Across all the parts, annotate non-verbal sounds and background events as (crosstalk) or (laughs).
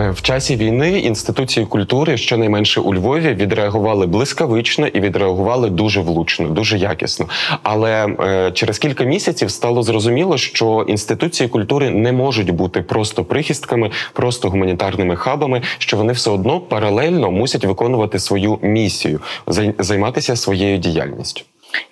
Е, В часі війни інституції культури, щонайменше у Львові, відреагували блискавично і відреагували дуже влучно, дуже якісно. Але е, через кілька місяців стало зрозуміло, що інституції культури не можуть бути просто прихистками, просто гуманітарними хабами, що вони все одно паралельно мусять виконувати свою місію, займатися своєю діяльністю.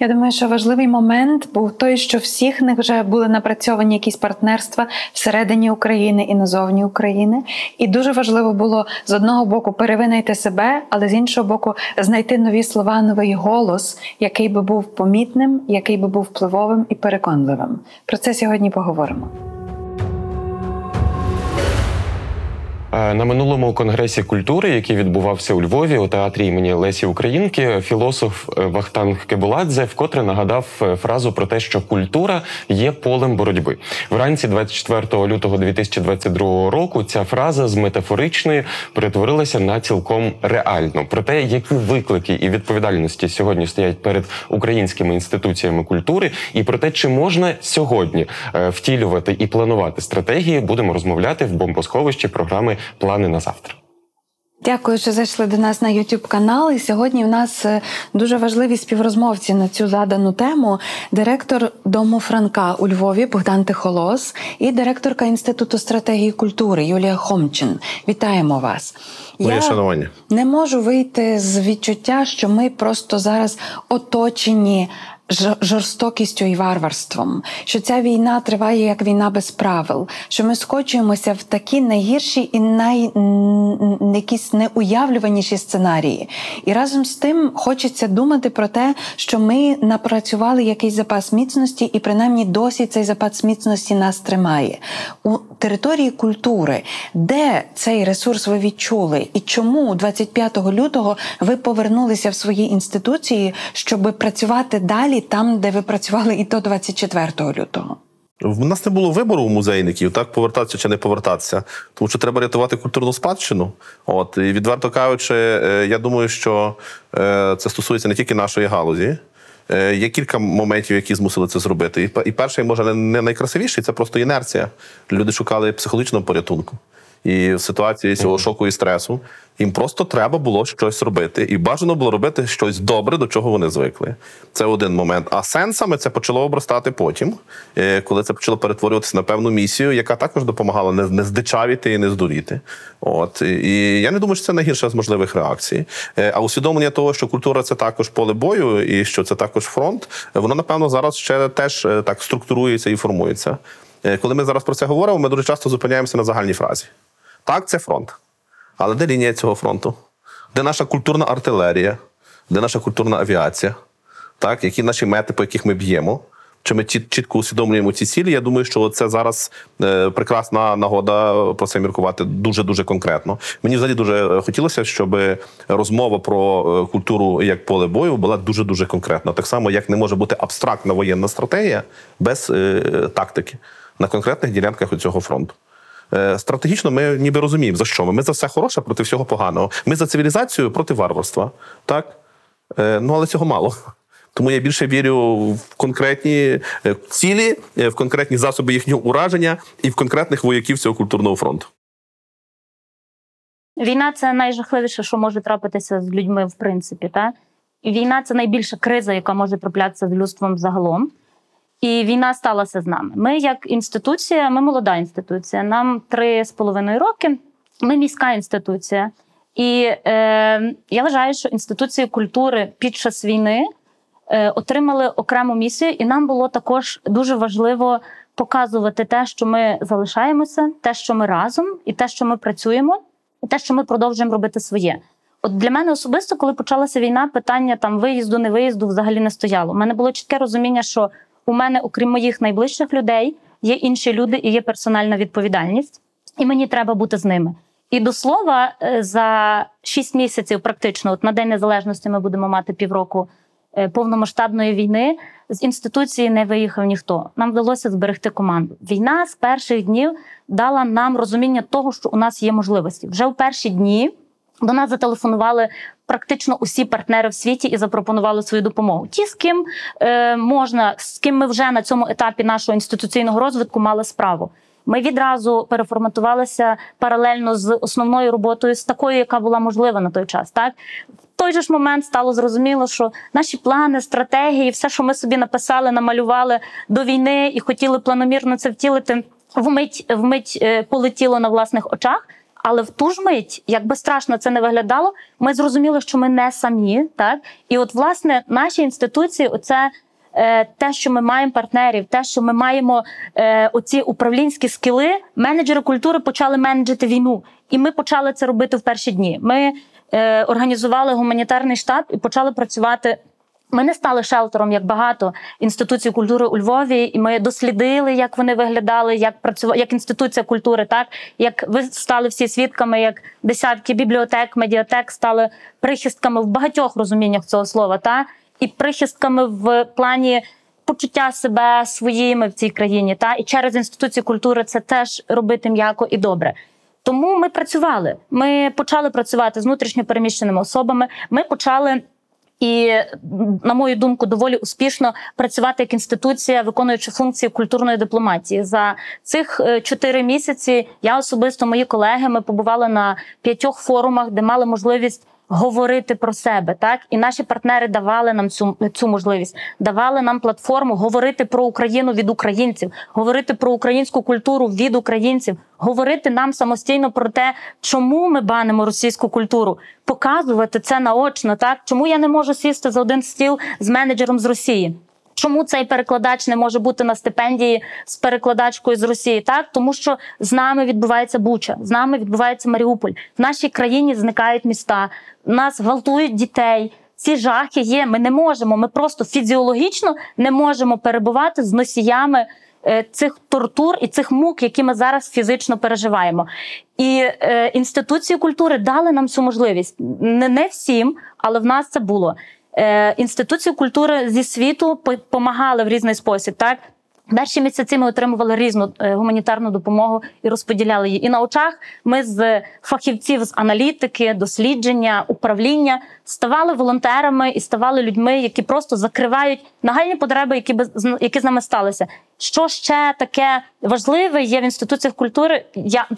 Я думаю, що важливий момент був той, що всіх них вже були напрацьовані якісь партнерства всередині України і назовні України. І дуже важливо було з одного боку перевинайти себе, але з іншого боку, знайти нові слова, новий голос, який би був помітним, який би був впливовим і переконливим. Про це сьогодні поговоримо. На минулому конгресі культури, який відбувався у Львові у театрі імені Лесі Українки, філософ е, Вахтанг Кебуладзе вкотре нагадав е, фразу про те, що культура є полем боротьби. Вранці 24 лютого 2022 року ця фраза з метафоричної перетворилася на цілком реальну. Про те, які виклики і відповідальності сьогодні стоять перед українськими інституціями культури, і про те, чи можна сьогодні е, втілювати і планувати стратегії, будемо розмовляти в бомбосховищі програми Плани на завтра. Дякую, що зайшли до нас на youtube канал. І сьогодні в нас е, дуже важливі співрозмовці на цю задану тему. Директор дому Франка у Львові Богдан Тихолос і директорка інституту стратегії культури Юлія Хомчин. Вітаємо вас. Моє шанування. не можу вийти з відчуття, що ми просто зараз оточені. Жорстокістю і варварством, що ця війна триває як війна без правил, що ми скочуємося в такі найгірші і най якісь неуявлюваніші сценарії. І разом з тим хочеться думати про те, що ми напрацювали якийсь запас міцності, і принаймні досі цей запас міцності нас тримає. У території культури, де цей ресурс ви відчули, і чому 25 лютого ви повернулися в свої інституції, щоб працювати далі там, де ви працювали і до 24 лютого? В нас не було вибору у музейників, так повертатися чи не повертатися, тому що треба рятувати культурну спадщину. От і відверто кажучи, е, я думаю, що е, це стосується не тільки нашої галузі. Е, Є кілька моментів, які змусили це зробити. І перший, може, не- не найкрасивіший, це просто інерція. Люди шукали психологічного порятунку. І в ситуації цього шоку і стресу їм просто треба було щось робити, і бажано було робити щось добре, до чого вони звикли. Це один момент. А сенсами це почало обростати потім, е, коли це почало перетворюватися на певну місію, яка також допомагала не, не здичавіти і не здуріти. От і я не думаю, що це найгірша з можливих реакцій. Е, А усвідомлення того, що культура це також поле бою, і що це також фронт, воно напевно зараз ще теж е, так структурується і формується. Коли ми зараз про це говоримо, ми дуже часто зупиняємося на загальній фразі. Так, це фронт. Але де лінія цього фронту? Де наша культурна артилерія, де наша культурна авіація? Так, які наші мети, по яких ми б'ємо? Чи ми чіт- чітко усвідомлюємо ці цілі? Я думаю, що це зараз е, прекрасна нагода про це міркувати дуже дуже конкретно. Мені взагалі дуже е, хотілося, щоб розмова про е, культуру як поле бою була дуже дуже конкретна. Так само, як не може бути абстрактна воєнна стратегія без тактики на конкретних ділянках у цього фронту. Е, Стратегічно ми ніби розуміємо, за що ми. Ми за все хороше проти всього поганого. Ми за цивілізацію проти варварства. Так? Е, Ну, але цього мало. Тому я більше вірю в конкретні е, цілі, в конкретні засоби їхнього ураження і в конкретних вояків цього культурного фронту. Війна це найжахливіше, що може трапитися з людьми, в принципі. Та? Війна це найбільша криза, яка може траплятися з людством загалом. І війна сталася з нами. Ми, як інституція, ми молода інституція. Нам три з половиною роки. Ми міська інституція. І е, я вважаю, що інституції культури під час війни е, отримали окрему місію, і нам було також дуже важливо показувати те, що ми залишаємося, те, що ми разом, і те, що ми працюємо, і те, що ми продовжуємо робити своє. От для мене особисто, коли почалася війна, питання там виїзду, не виїзду взагалі не стояло. У мене було чітке розуміння, що у мене, окрім моїх найближчих людей, є інші люди і є персональна відповідальність, і мені треба бути з ними. І до слова, е, за 6 місяців, практично, от на День Незалежності, ми будемо мати півроку е, повномасштабної війни. З інституції не виїхав ніхто. Нам вдалося зберегти команду. Війна з перших днів дала нам розуміння того, що у нас є можливості. Вже в перші дні до нас зателефонували практично усі партнери в світі і запропонували свою допомогу. Ті, з ким е, можна, з ким ми вже на цьому етапі нашого інституційного розвитку мали справу. Ми відразу переформатувалися паралельно з основною роботою, з такою, яка була можлива на той час. Так в той же ж момент стало зрозуміло, що наші плани, стратегії, все, що ми собі написали, намалювали до війни і хотіли планомірно це втілити, вмить вмить е, полетіло на власних очах. Але в ту ж мить, як би страшно це не виглядало, ми зрозуміли, що ми не самі. Так і от власне наші інституції, оце е, те, що ми маємо партнерів, те, що ми маємо е, оці управлінські скіли, менеджери культури почали менеджити війну, і ми почали це робити в перші дні. Ми е, організували гуманітарний штаб і почали працювати. Ми не стали шелтером як багато інституцій культури у Львові, і ми дослідили, як вони виглядали, як працювали як інституція культури, так як ви стали всі свідками, як десятки бібліотек, медіатек стали прихистками в багатьох розуміннях цього слова, та і прихистками в плані почуття себе своїми в цій країні. Та і через інституції культури це теж робити м'яко і добре. Тому ми працювали. Ми почали працювати з внутрішньо переміщеними особами. Ми почали. І, на мою думку, доволі успішно працювати як інституція, виконуючи функції культурної дипломатії. За цих е, чотири місяці я особисто мої колеги ми побували на п'ятьох форумах, де мали можливість говорити про себе, так і наші партнери давали нам цю цю можливість, давали нам платформу говорити про Україну від українців, говорити про українську культуру від українців, говорити нам самостійно про те, чому ми банимо російську культуру, показувати це наочно. Так чому я не можу сісти за один стіл з менеджером з Росії? Чому цей перекладач не може бути на стипендії з перекладачкою з Росії? Так тому що з нами відбувається Буча, з нами відбувається Маріуполь. В нашій країні зникають міста, нас гвалтують дітей. Ці жахи є. Ми не можемо. Ми просто фізіологічно не можемо перебувати з носіями е, цих тортур і цих мук, які ми зараз фізично переживаємо. І е, інституції культури дали нам цю можливість. Не, не всім, але в нас це було. Е, інституції культури зі світу допомагали в різний спосіб. Так перші місяці ми отримували різну е, гуманітарну допомогу і розподіляли її. І на очах ми з фахівців з аналітики, дослідження, управління ставали волонтерами і ставали людьми, які просто закривають нагальні потреби, які які з нами сталися. Що ще таке важливе є в інституціях культури? Я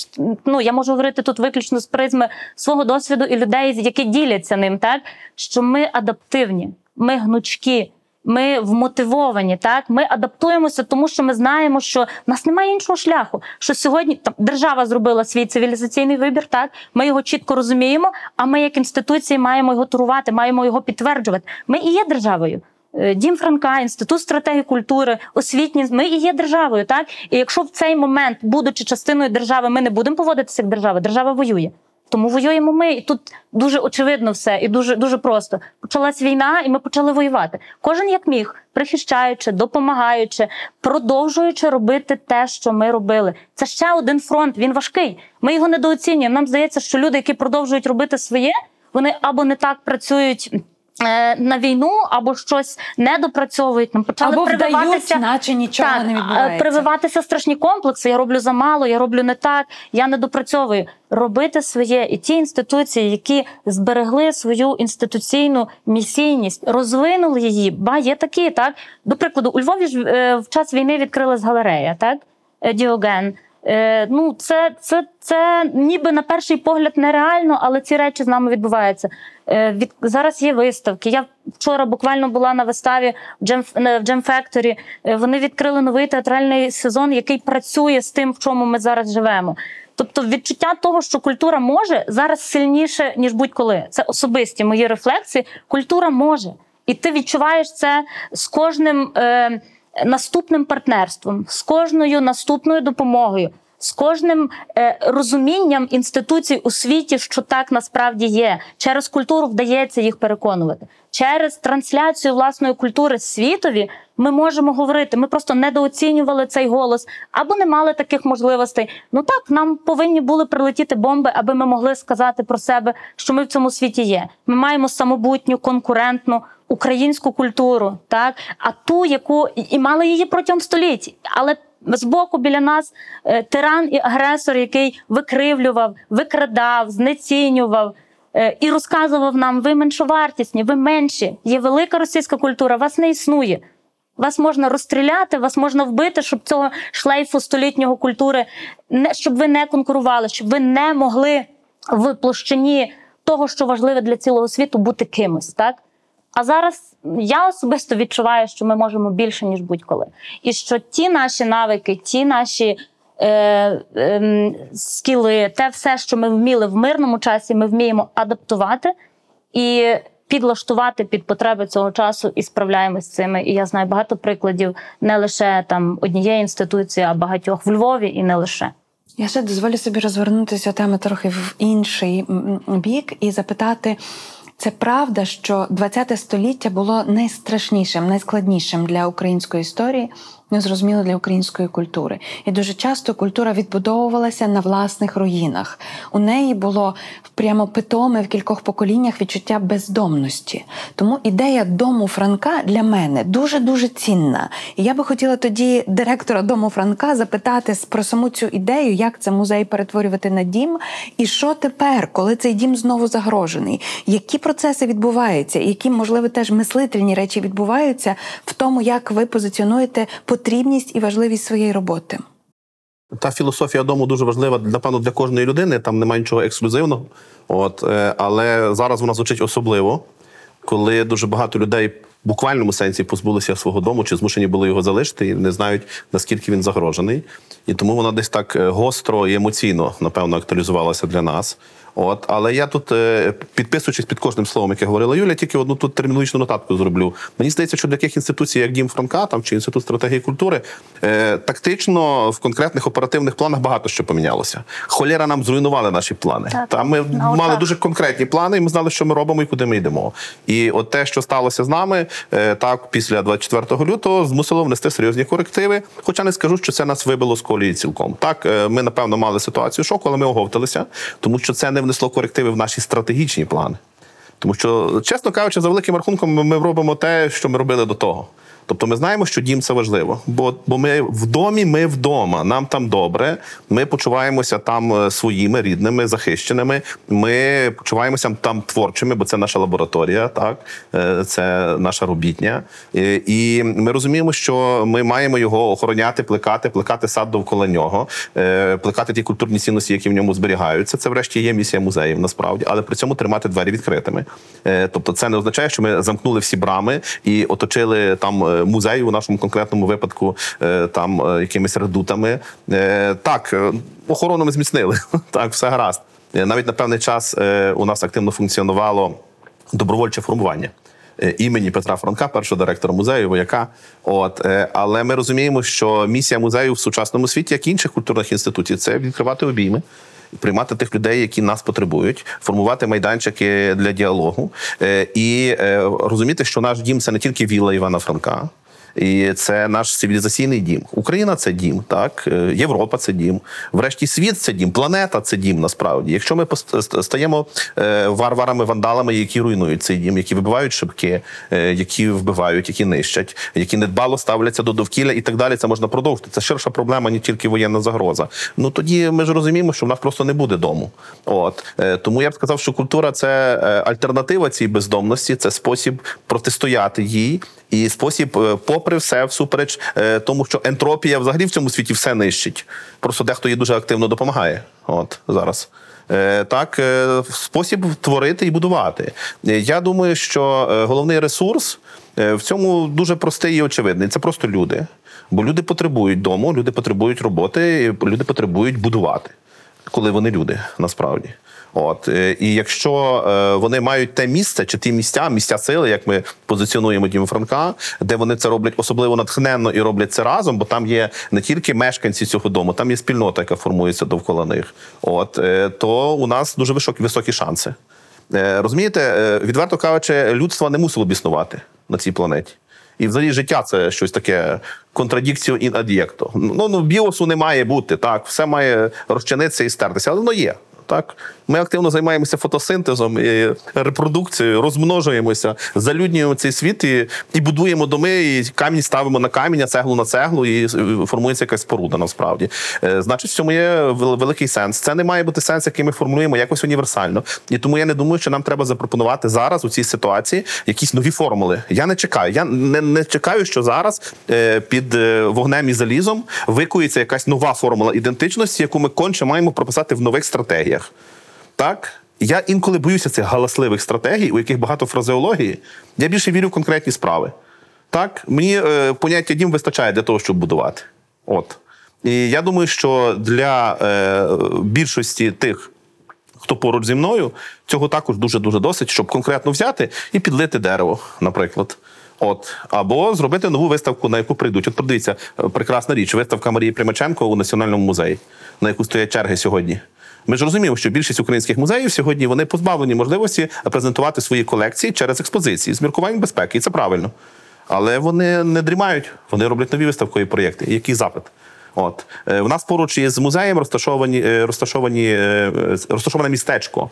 ну я можу говорити тут виключно з призми свого досвіду і людей, які діляться ним, так що ми адаптивні, ми гнучкі. Ми вмотивовані, так ми адаптуємося, тому що ми знаємо, що в нас немає іншого шляху. Що сьогодні там держава зробила свій цивілізаційний вибір, так ми його чітко розуміємо. А ми, як інституції, маємо його турувати, маємо його підтверджувати. Ми і є державою. Е, Дім Франка, інститут стратегії культури, освітні. Ми і є державою, так і якщо в цей момент, будучи частиною держави, ми не будемо поводитися як держава, держава воює. Тому воюємо ми, і тут дуже очевидно все, і дуже дуже просто. Почалась війна, і ми почали воювати. Кожен як міг, прихищаючи, допомагаючи, продовжуючи робити те, що ми робили. Це ще один фронт. Він важкий. Ми його недооцінюємо. Нам здається, що люди, які продовжують робити своє, вони або не так працюють. Е, на війну або щось не допрацьовують, нам почали або прививатися, вдають, наче нічого так, не відбувається. прививатися страшні комплекси. Я роблю замало, я роблю не так, я не допрацьовую. Робити своє і ті інституції, які зберегли свою інституційну місійність, розвинули її. Ба є такі, так до прикладу, у Львові ж е, в час війни відкрилась галерея, так е, Діоген. Е, ну, це це, це ніби на перший погляд нереально, але ці речі з нами відбуваються. Е, від, Зараз є виставки. Я вчора буквально була на виставі в Jam, в Jam Factory. Е, вони відкрили новий театральний сезон, який працює з тим, в чому ми зараз живемо. Тобто, відчуття того, що культура може зараз сильніше ніж будь-коли. Це особисті мої рефлексії. Культура може, і ти відчуваєш це з кожним. Е, наступним партнерством, з кожною наступною допомогою, з кожним е, розумінням інституцій у світі, що так насправді є. Через культуру вдається їх переконувати. Через трансляцію власної культури світові ми можемо говорити. Ми просто недооцінювали цей голос або не мали таких можливостей. Ну так, нам повинні були прилетіти бомби, аби ми могли сказати про себе, що ми в цьому світі є. Ми маємо самобутню, конкурентну українську культуру, так а ту, яку і- мали її протягом століть, але. Збоку біля нас е, тиран і агресор, який викривлював, викрадав, знецінював е, і розказував нам: ви меншовартісні, ви менші. Є велика російська культура, вас не існує. Вас можна розстріляти, вас можна вбити, щоб цього шлейфу столітнього культури не щоб ви не конкурували, щоб ви не могли в площині того, що важливе для цілого світу, бути кимось, так? А зараз я особисто відчуваю, що ми можемо більше, ніж будь-коли. І що ті наші навики, ті наші е, е, скіли, те все, що ми вміли в мирному часі, ми вміємо адаптувати і підлаштувати під потреби цього часу і справляємось з цими. І я знаю багато прикладів не лише там однієї інституції, а багатьох в Львові і не лише. Я ще дозволю собі розвернутися теми трохи в інший бік і запитати. Це правда, що ХХ століття було найстрашнішим, найскладнішим для української історії, незрозуміло для української культури. І дуже часто культура відбудовувалася на власних руїнах. У неї було прямо питоме в кількох поколіннях відчуття бездомності. Тому ідея дому Франка для мене дуже дуже цінна. І я би хотіла тоді директора дому Франка запитати про саму цю ідею, як це музей перетворювати на дім, і що тепер, коли цей дім знову загрожений, які процеси відбуваються, які, можливо, теж мислительні речі відбуваються в тому, як ви позиціонуєте потрібність і важливість своєї роботи. Та філософія дому дуже важлива, напевно, для кожної людини. Там немає нічого ексклюзивного. От, е, але зараз вона звучить особливо, коли дуже багато людей в буквальному сенсі позбулися свого дому чи змушені були його залишити і не знають, наскільки він загрожений. І тому вона десь так е, гостро і емоційно, напевно, актуалізувалася для нас. От, але я тут, е, підписуючись під кожним словом, яке говорила Юля, тільки одну тут термінологічну нотатку зроблю. Мені здається, що для таких інституцій, як Дім Франка там, чи Інститут стратегії культури, е, тактично в конкретних оперативних планах багато що помінялося. Холєра нам зруйнували наші плани. Так, Там ми на мали дуже конкретні плани, і ми знали, що ми робимо і куди ми йдемо. І от те, що сталося з нами, е, так після 24 лютого, змусило внести серйозні корективи. Хоча не скажу, що це нас вибило з колії цілком. Так, е, ми напевно мали ситуацію шоку, але ми оговталися, тому що це не внесло корективи в наші стратегічні плани. Тому що, чесно кажучи, за великим рахунком, ми робимо те, що ми робили до того. Тобто ми знаємо, що дім це важливо, бо, бо ми в домі, ми вдома, нам там добре, ми почуваємося там е, своїми рідними, захищеними. Ми почуваємося там творчими, бо це наша лабораторія, так Е, це наша робітня. Е, І ми розуміємо, що ми маємо його охороняти, плекати, плекати сад довкола нього, плекати ті культурні цінності, які в ньому зберігаються. Це, врешті, є місія музеїв, насправді, але при цьому тримати двері відкритими. Тобто, це не означає, що ми замкнули всі брами і оточили там е, музей у нашому конкретному випадку е, там е, якимись редутами. Так, охорону ми зміцнили. (laughs) Так, все гаразд. Навіть на певний час у нас активно функціонувало добровольче формування. Імені Петра Франка, першого директора музею, вояка. От але ми розуміємо, що місія музею в сучасному світі, як і інших культурних інститутів, це відкривати обійми, приймати тих людей, які нас потребують, формувати майданчики для діалогу е, і е, розуміти, що наш дім це не тільки вілла Івана Франка. І це наш цивілізаційний дім. Україна це дім, так Е, Європа це дім. Врешті світ це дім, планета це дім. Насправді, якщо ми стаємо е, варварами, вандалами, які руйнують цей дім, які вибивають шибки, е, які вбивають, які нищать, які недбало ставляться до довкілля і так далі. Це можна продовжити. Це ширша проблема, не тільки воєнна загроза. Ну тоді ми ж розуміємо, що в нас просто не буде дому. От тому я б сказав, що культура це альтернатива цій бездомності, це спосіб протистояти їй. І спосіб, е, попри все, всупереч е, тому, що ентропія взагалі в цьому світі все нищить. Просто дехто їй дуже активно допомагає. От зараз. Е, Так, спосіб творити і будувати. Я думаю, що головний ресурс в цьому дуже простий і очевидний. Це просто люди. Бо люди потребують дому, люди потребують роботи, люди потребують будувати, коли вони люди насправді. От е, і якщо е, вони мають те місце чи ті місця, місця сили, як ми позиціонуємо Діму Франка, де вони це роблять особливо натхненно і роблять це разом, бо там є не тільки мешканці цього дому, там є спільнота, яка формується довкола них. От е, то у нас дуже високі, високі шанси. Розумієте, відверто кажучи, людство не мусило б існувати на цій планеті. І взагалі життя це щось таке контрадікціо ін ад'єкто. Ну, ну біосу не має бути, так, все має розчинитися і стертися, але воно є. Так, ми активно займаємося фотосинтезом і репродукцією, розмножуємося, залюднюємо цей світ і, і будуємо доми, і камінь ставимо на камінь, а цеглу на цеглу, і формується якась споруда. Насправді, Е, значить, в цьому є великий сенс. Це не має бути сенс, який ми формулюємо якось універсально. І тому я не думаю, що нам треба запропонувати зараз у цій ситуації якісь нові формули. Я не чекаю. Я не, не чекаю, що зараз е, під е, вогнем і залізом викується якась нова формула ідентичності, яку ми конче маємо прописати в нових стратегіях. Так? Я інколи боюся цих галасливих стратегій, у яких багато фразеології. Я більше вірю в конкретні справи. Так, мені е, поняття дім вистачає для того, щоб будувати. От. І я думаю, що для е, більшості тих, хто поруч зі мною, цього також дуже дуже досить, щоб конкретно взяти і підлити дерево, наприклад. От, або зробити нову виставку, на яку прийдуть. От подивіться, е, прекрасна річ, виставка Марії Примаченко у Національному музеї, на яку стоять черги сьогодні. Ми ж розуміємо, що більшість українських музеїв сьогодні вони позбавлені можливості презентувати свої колекції через експозиції з міркувань безпеки, і це правильно. Але вони не дрімають, вони роблять нові виставкові проєкти. Який запит? От Е, в нас поруч із музеєм розташовані, е, розташовані, е, розташоване містечко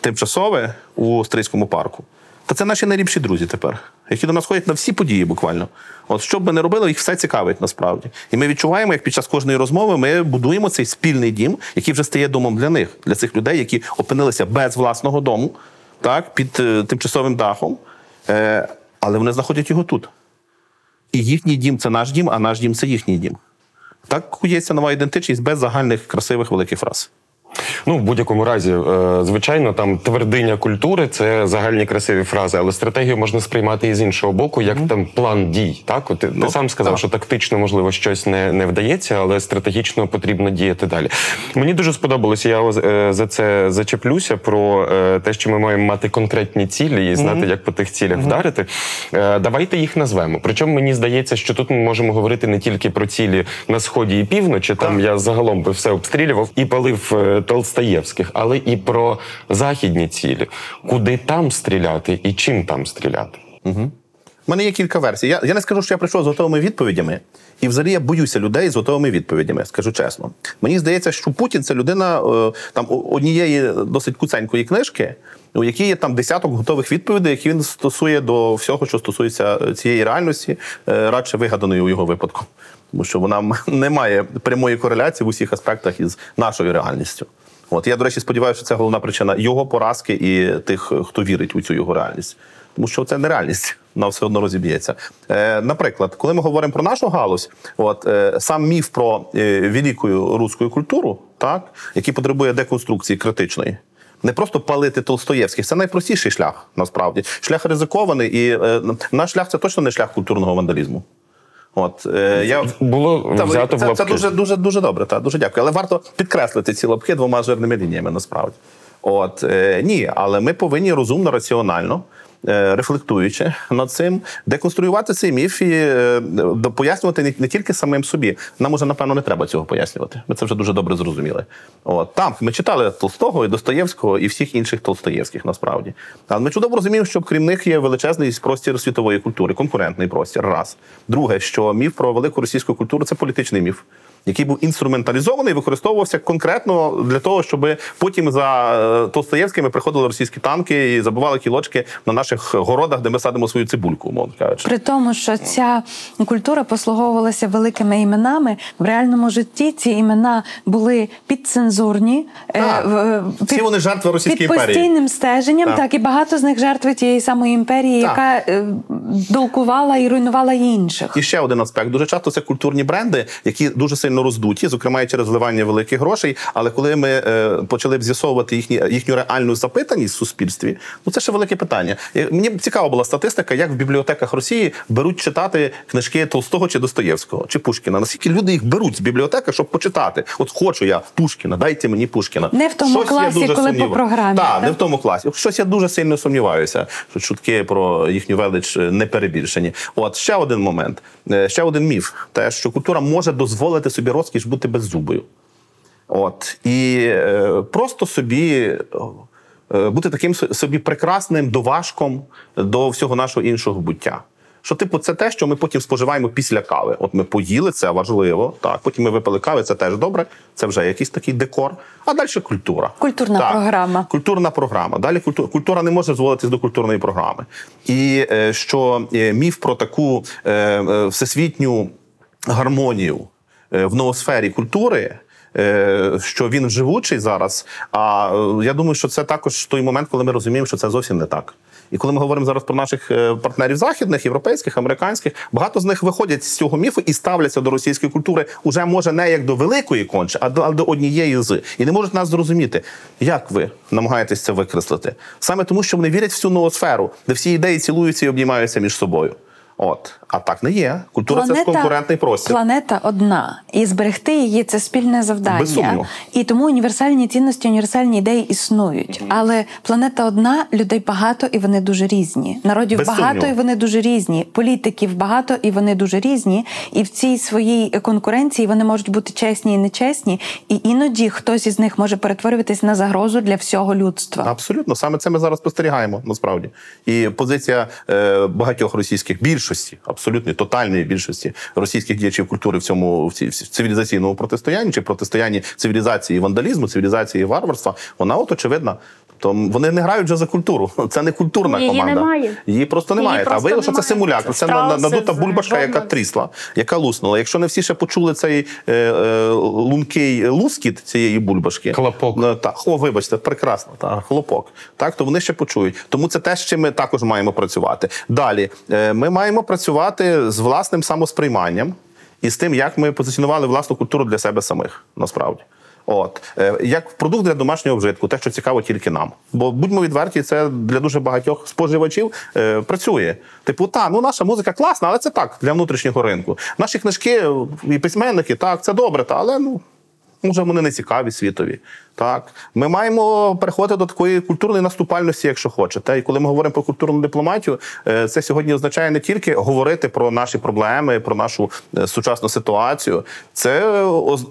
тимчасове у Стрийському парку. Та це наші найліпші друзі тепер, які до нас ходять на всі події буквально. От що б ми не робили, їх все цікавить насправді. І ми відчуваємо, як під час кожної розмови ми будуємо цей спільний дім, який вже стає домом для них, для цих людей, які опинилися без власного дому, так, під е, тимчасовим дахом, е, але вони знаходять його тут. І їхній дім це наш дім, а наш дім це їхній дім. Так кується нова ідентичність без загальних красивих великих фраз. Ну, в будь-якому разі, е, звичайно, там твердиня культури це загальні красиві фрази, але стратегію можна сприймати і з іншого боку, як там план дій. Так, от ти, Ну, ти сам сказав, так. що тактично можливо щось не, не вдається, але стратегічно потрібно діяти далі. Мені дуже сподобалося. Я е, за це зачеплюся про е, те, що ми маємо мати конкретні цілі і знати, як по тих цілях вдарити. Е, Давайте їх назвемо. Причому мені здається, що тут ми можемо говорити не тільки про цілі на сході і півночі. Там я загалом би все обстрілював і палив Толстаєвських, але і про західні цілі, куди там стріляти і чим там стріляти. У мене є кілька версій. Я, я не скажу, що я прийшов з готовими відповідями. І взагалі я боюся людей з готовими відповідями, скажу чесно. Мені здається, що Путін це людина е, там однієї досить куценької книжки, у якій є там десяток готових відповідей, які він стосує до всього, що стосується е, цієї реальності, е, радше вигаданої у його випадку. Тому що вона (laughs) не має прямої кореляції в усіх аспектах із нашою реальністю. От я, до речі, сподіваюся, що це головна причина його поразки і тих, хто вірить у цю його реальність. Тому що це нереальність, (laughs) вона все одно розіб'ється. Е, наприклад, коли ми говоримо про нашу галузь, от е, сам міф про е, велику руську культуру, так, який потребує деконструкції критичної. Не просто палити Толстоєвських, це найпростіший шлях, насправді. Шлях ризикований, і е, наш шлях це точно не шлях культурного вандалізму. От е, я Було Та, взято в це, лапки. це дуже дуже дуже добре. Та дуже дякую. Але варто підкреслити ці лапки двома жирними лініями. Насправді, от е, ні, але ми повинні розумно, раціонально. Е, Рефлектуючи над цим, деконструювати цей міф і е, пояснювати не тільки самим собі. Нам уже, напевно, не треба цього пояснювати. Ми це вже дуже добре зрозуміли. От там ми читали Толстого і Достоєвського і всіх інших Толстоєвських, насправді. Але ми чудово розуміємо, що крім них є величезний простір світової культури, конкурентний простір. Раз. Друге, що міф про велику російську культуру це політичний міф. Який був інструменталізований, використовувався конкретно для того, щоб потім за е, Толстоєвськими приходили російські танки і забивали кілочки на наших городах, де ми садимо свою цибульку, умовно кажучи. При тому, що ця культура послуговувалася великими іменами, в реальному житті ці імена були підцензурні, е, Так. в- Всі вони жертви Російської під імперії. постійним стеженням, Так. так. і багато з них жертви тієї самої імперії, Так. яка е, долкувала і руйнувала інших. І ще один аспект. Дуже часто це культурні бренди, які дуже сильно роздуті, зокрема і через вливання великих грошей. Але коли ми е, почали б з'ясовувати їхні, їхню реальну запитаність в суспільстві, ну це ще велике питання. І Мені б цікава була статистика, як в бібліотеках Росії беруть читати книжки Толстого чи Достоєвського чи Пушкіна. Наскільки люди їх беруть з бібліотеки, щоб почитати? От хочу я Пушкіна, дайте мені Пушкіна. Не в тому Щось класі, коли по програмі, Так, так? не в тому класі. Щось я дуже сильно сумніваюся, що чутки про їхню велич е, не перебільшені. От ще один момент, Е, ще один міф: те, що культура може дозволити собі розкіш бути беззубою. От і е, просто собі. е, Бути таким собі прекрасним доважком до всього нашого іншого буття. Що, типу, це те, що ми потім споживаємо після кави. От ми поїли, це важливо. Так, потім ми випили кави, це теж добре. Це вже якийсь такий декор. А далі культура. Культурна Так, програма. Культурна програма. Далі культура, культура не може зводитись до культурної програми. І е, що е, міф про таку е, всесвітню гармонію в ноосфері культури. е, Що він живучий зараз. А е, я думаю, що це також той момент, коли ми розуміємо, що це зовсім не так. І коли ми говоримо зараз про наших е, партнерів західних, європейських, американських, багато з них виходять з цього міфу і ставляться до російської культури уже може не як до великої конче, а до, а до однієї з і не можуть нас зрозуміти, як ви намагаєтесь це викреслити. Саме тому, що вони вірять в цю ноосферу, де всі ідеї цілуються і обнімаються між собою. От, а так не є. Культура це конкурентний простір. Планета одна, і зберегти її це спільне завдання. Без сумніву. І тому універсальні цінності, універсальні ідеї існують. Але планета одна, людей багато і вони дуже різні. Народів Без багато сумніву. і вони дуже різні. Політиків багато і вони дуже різні. І в цій своїй конкуренції вони можуть бути чесні і нечесні. І іноді хтось із них може перетворюватись на загрозу для всього людства. Абсолютно, саме це ми зараз спостерігаємо насправді. І позиція е, багатьох російських більшості, абсолютної тотальної більшості російських діячів культури в цьому в цивілізаційному протистоянні чи протистоянні цивілізації і вандалізму, цивілізації і варварства, вона от очевидна. Тобто вони не грають вже за культуру. (laughs) Це не культурна Її команда. немає. Її просто Її немає. Та виявилося, що це симулякр. Це надута бульбашка, яка трісла, яка луснула. Якщо не всі ще почули цей е, е, лункий лускіт цієї бульбашки, Хлопок. Ну, так, о, вибачте, прекрасно, так, хлопок. Так, то вони ще почують. Тому це те, з чим ми також маємо працювати. Далі е, ми маємо працювати з власним самосприйманням і з тим, як ми позиціонували власну культуру для себе самих, насправді. От Е, як продукт для домашнього вжитку, те, що цікаво тільки нам. Бо будьмо відверті, це для дуже багатьох споживачів е, працює. Типу, та ну наша музика класна, але це так для внутрішнього ринку. Наші книжки і письменники, так, це добре, та але ну може вони не цікаві світові. Так, ми маємо переходити до такої культурної наступальності, якщо хочете. І коли ми говоримо про культурну дипломатію, е, це сьогодні означає не тільки говорити про наші проблеми, про нашу е, сучасну ситуацію. Це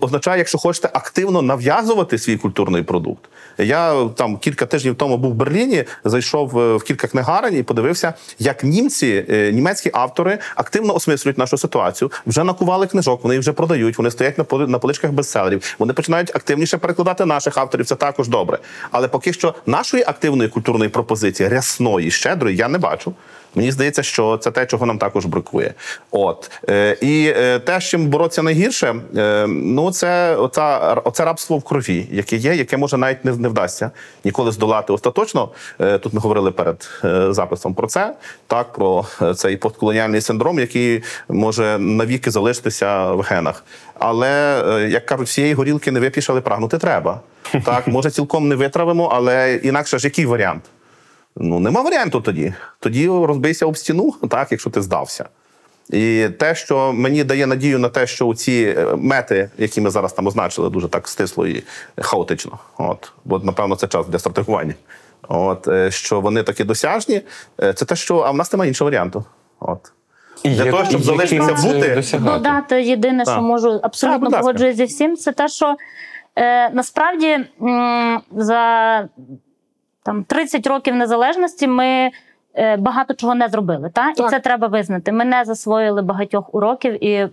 означає, якщо хочете, активно нав'язувати свій культурний продукт. Я там кілька тижнів тому був в Берліні, зайшов е, в кілька книгарень і подивився, як німці, е, німецькі автори активно осмислюють нашу ситуацію. Вже накували книжок, вони їх вже продають. Вони стоять на поличках бестселерів. Вони починають активніше перекладати наших авторів. Це також добре. Але поки що нашої активної культурної пропозиції, рясної, щедрої, я не бачу. Мені здається, що це те, чого нам також бракує. От е, і е, те, з чим боротися найгірше, е, ну це оця, оце рабство в крові, яке є, яке може навіть не, не вдасться ніколи здолати остаточно. Тут ми говорили перед записом про це, так про цей постколоніальний синдром, який може навіки залишитися в генах. Але як кажуть, всієї горілки не вип'єш, але прагнути треба. Так, може, цілком не витравимо, але інакше ж який варіант? Ну, нема варіанту тоді. Тоді розбийся об стіну, так, якщо ти здався. І те, що мені дає надію на те, що ці е, мети, які ми зараз там означили, дуже так стисло і хаотично. От, бо напевно це час для стратегування. От е, що вони такі досяжні, е, це те, що а в нас немає іншого варіанту. От. І Для як- того, щоб залишитися бути? Додати єдине, Так. що можу абсолютно погоджуюсь зі всім, це те, що е, насправді м, за там 30 років незалежності ми. е, Багато чого не зробили, та Так. і це треба визнати. Ми не засвоїли багатьох уроків і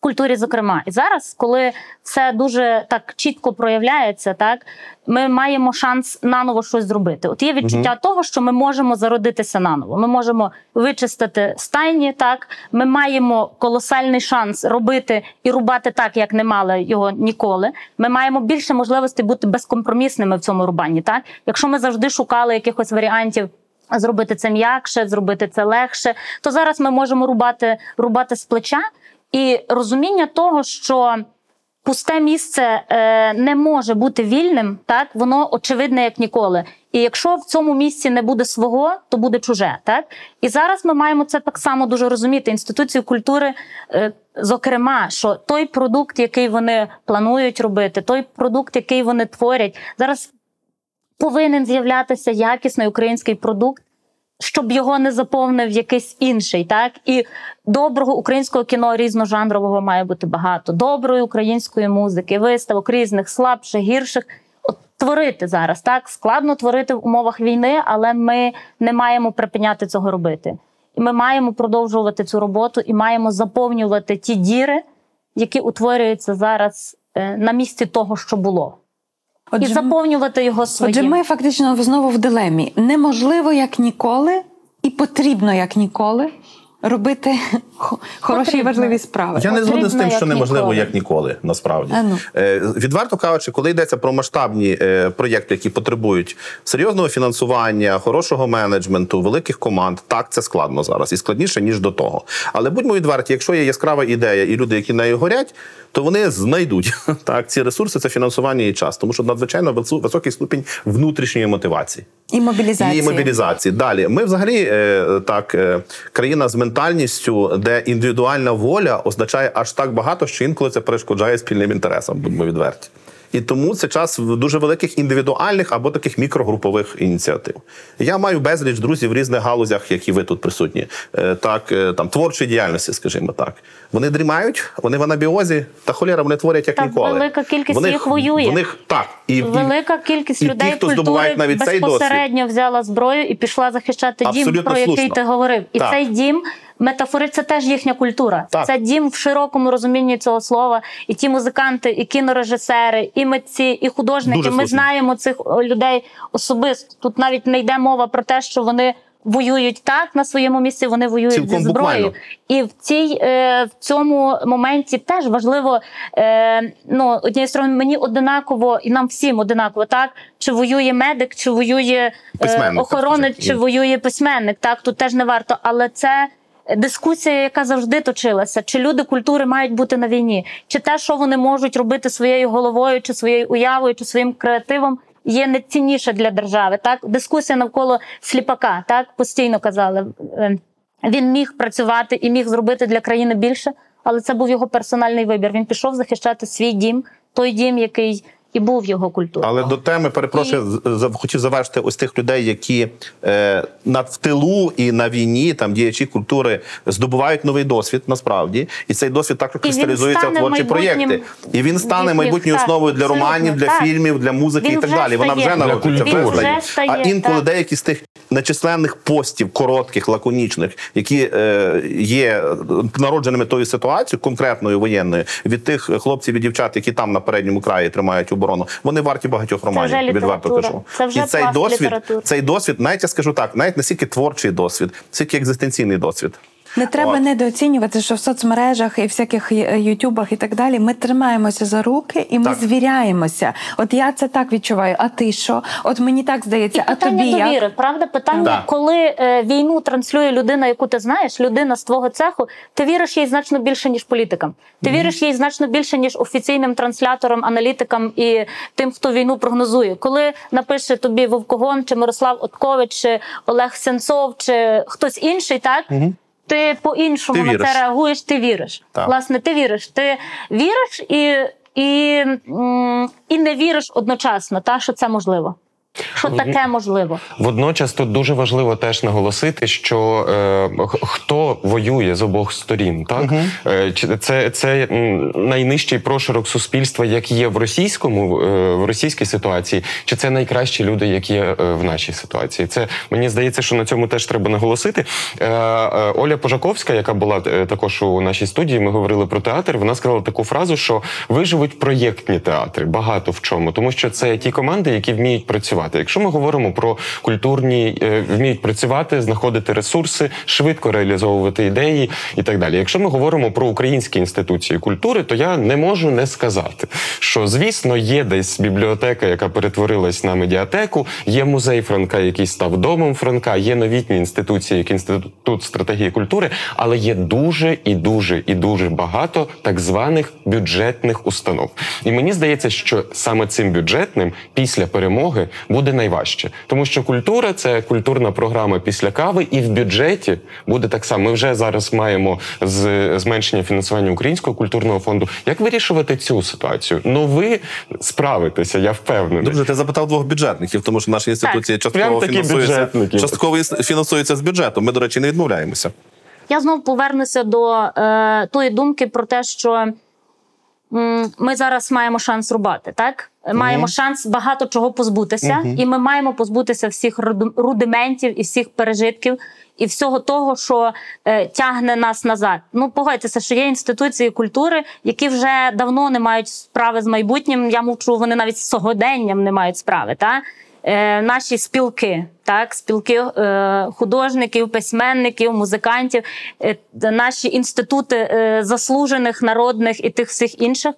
культурі, зокрема. І зараз, коли все дуже так чітко проявляється, так ми маємо шанс наново щось зробити. От є відчуття того, що ми можемо зародитися наново. Ми можемо вичистити стайні. Так, ми маємо колосальний шанс робити і рубати так, як не мали його ніколи. Ми маємо більше можливостей бути безкомпромісними в цьому рубанні. Так, якщо ми завжди шукали якихось варіантів. Зробити це м'якше, зробити це легше. То зараз ми можемо рубати, рубати з плеча і розуміння того, що пусте місце е, не може бути вільним, так воно очевидне як ніколи. І якщо в цьому місці не буде свого, то буде чуже. Так і зараз ми маємо це так само дуже розуміти. Інституції культури, е, зокрема, що той продукт, який вони планують робити, той продукт, який вони творять, зараз повинен з'являтися якісний український продукт. Щоб його не заповнив якийсь інший, так і доброго українського кіно різножанрового має бути багато, доброї української музики, виставок різних, слабших, гірших. От творити зараз так складно творити в умовах війни, але ми не маємо припиняти цього робити. І ми маємо продовжувати цю роботу і маємо заповнювати ті діри, які утворюються зараз е, на місці того, що було, і заповнювати його своїм. Отже, ми фактично знову в дилемі. Неможливо як ніколи, і потрібно як ніколи робити (laughs) хо- хороші і важливі справи. Я не згоден з тим, що як неможливо ніколи. як ніколи, насправді. А ну. Е, відверто кажучи, коли йдеться про масштабні е, проєкти, які потребують серйозного фінансування, хорошого менеджменту, великих команд, так це складно зараз і складніше ніж до того. Але будьмо відверті, якщо є яскрава ідея і люди, які нею горять, то вони знайдуть (laughs) так ці ресурси, це фінансування і час, тому що надзвичайно високий ступінь внутрішньої мотивації. І мобілізації. І мобілізації. Далі ми взагалі е, так е, країна з ментальністю, де індивідуальна воля означає аж так багато, що інколи це перешкоджає спільним інтересам, будьмо відверті. І тому це час в дуже великих індивідуальних або таких мікрогрупових ініціатив. Я маю безліч друзів в різних галузях, які ви тут присутні. Е, Так, е, там творчої діяльності, скажімо так. Вони дрімають, вони в анабіозі, та холєра вони творять як Та ніколи. велика кількість Вони- їх воює. В них так і і- Велика кількість і ті, людей хто культури здобувають навіть цей досвід. безпосередньо взяла зброю і пішла захищати дім, Абсолютно про який слушно. ти говорив. І Так. цей дім метафори це теж їхня культура. Так. Це дім в широкому розумінні цього слова. І ті музиканти, і кінорежисери, і митці, і художники. Дуже Ми слушно. знаємо цих людей особисто. Тут навіть не йде мова про те, що вони. Воюють так на своєму місці, вони воюють Цілком зі зброєю, буквально. і в цій е, в цьому моменті теж важливо е, ну однієї сторони, мені одинаково і нам всім одинаково, так чи воює медик, чи воює е, охоронець, чи воює письменник. Так тут теж не варто, але це. Дискусія, яка завжди точилася, чи люди культури мають бути на війні, чи те, що вони можуть робити своєю головою, чи своєю уявою, чи своїм креативом, є не для держави. Так, дискусія навколо сліпака, так постійно казали. Е, Він міг працювати і міг зробити для країни більше, але це був його персональний вибір. Він пішов захищати свій дім, той дім, який і був його культурою. Але до теми перепрошую, з- з- хотів завершити ось тих людей, які е, на в тилу і на війні, там діячі культури здобувають новий досвід, насправді, і цей досвід також кристалізується в творчі майбутнім проєкти. І він стане майбутньою так, основою для абсолютно, романів, для так. фільмів, для музики Він і так далі. Вона вже народиться, вже вже стає, А інколи так. деякі з тих нечисленних постів, коротких, лаконічних, які е, є народженими тою ситуацією, конкретною воєнною, від тих хлопців і дівчат, які там на передньому краї тримають оборону, вони варті багатьох романів. вже відверто кажу. Це вже і цей досвід, літератури. цей досвід, навіть я скажу так, навіть не стільки творчий досвід, скільки екзистенційний досвід. Не треба От. недооцінювати, що в соцмережах і всяких е, ютубах і так далі ми тримаємося за руки і ми Так. звіряємося. От я це так відчуваю. А ти що? От мені так здається, а тобі питання довіри. як? Правда, питання, Так. коли е, війну транслює людина, яку ти знаєш, людина з твого цеху, ти віриш їй значно більше, ніж політикам. Ти віриш їй значно більше, ніж офіційним трансляторам, аналітикам і тим, хто війну прогнозує. Коли напише тобі Вовкогон, чи Мирослав Откович, чи Олег Сенцов, чи хтось інший, так. Ти по-іншому на це реагуєш, ти віриш. Так. Власне, ти віриш. Ти віриш і, і, і не віриш одночасно, та, що це можливо. Що таке можливо? Водночас тут дуже важливо теж наголосити, що е, хто воює з обох сторін, так е, чи це, це найнижчий прошарок суспільства, як є в російському е, в російській ситуації, чи це найкращі люди, які є е, в нашій ситуації? Це мені здається, що на цьому теж треба наголосити. Е, е, Оля Пожаковська, яка була також у нашій студії, ми говорили про театр. Вона сказала таку фразу, що виживуть проєктні театри багато в чому, тому що це ті команди, які вміють працювати. Працювати. Якщо ми говоримо про культурні, е, вміють працювати, знаходити ресурси, швидко реалізовувати ідеї і так далі. Якщо ми говоримо про українські інституції культури, то я не можу не сказати, що звісно є десь бібліотека, яка перетворилась на медіатеку, є музей Франка, який став домом Франка, є новітні інституції, як інститут стратегії культури, але є дуже і дуже і дуже багато так званих бюджетних установ. І мені здається, що саме цим бюджетним після перемоги буде найважче, тому що культура це культурна програма після кави, і в бюджеті буде так само. Ми вже зараз маємо з зменшення фінансування українського культурного фонду. Як вирішувати цю ситуацію? Ну ви справитеся, я впевнений. Друже, ти запитав двох бюджетників, тому що наші інституції Прям частково такі фінансуються, частково фінансуються з бюджету. Ми, до речі, не відмовляємося. Я знову повернуся до е, тої думки про те, що ми зараз маємо шанс рубати, так? Маємо шанс багато чого позбутися, і ми маємо позбутися всіх рудиментів і всіх пережитків, і всього того, що е, тягне нас назад. Ну, погодьтеся, що є інституції культури, які вже давно не мають справи з майбутнім. Я мовчу, вони навіть з сьогоденням не мають справи. Та? Е, наші спілки, так, спілки е, художників, письменників, музикантів, е, наші інститути заслужених народних і тих всіх інших.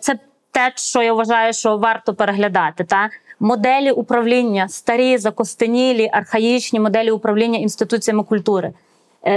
Це те, що я вважаю, що варто переглядати. Та? Моделі управління, старі, закостенілі, архаїчні моделі управління інституціями культури.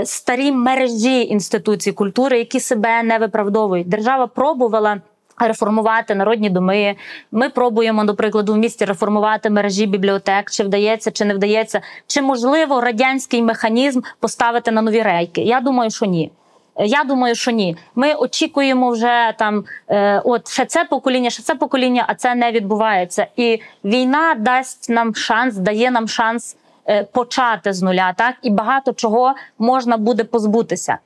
Старі мережі інституцій культури, які себе не виправдовують. Держава пробувала реформувати народні доми. Ми пробуємо, до прикладу, в місті реформувати мережі бібліотек. Чи вдається, чи не вдається, чи можливо радянський механізм поставити на нові рейки? Я думаю, що ні. Я думаю, що ні. Ми очікуємо вже там, е, от ще це покоління, ще це покоління, а це не відбувається. І війна дасть нам шанс, дає нам шанс е, почати з нуля, так і багато чого можна буде позбутися.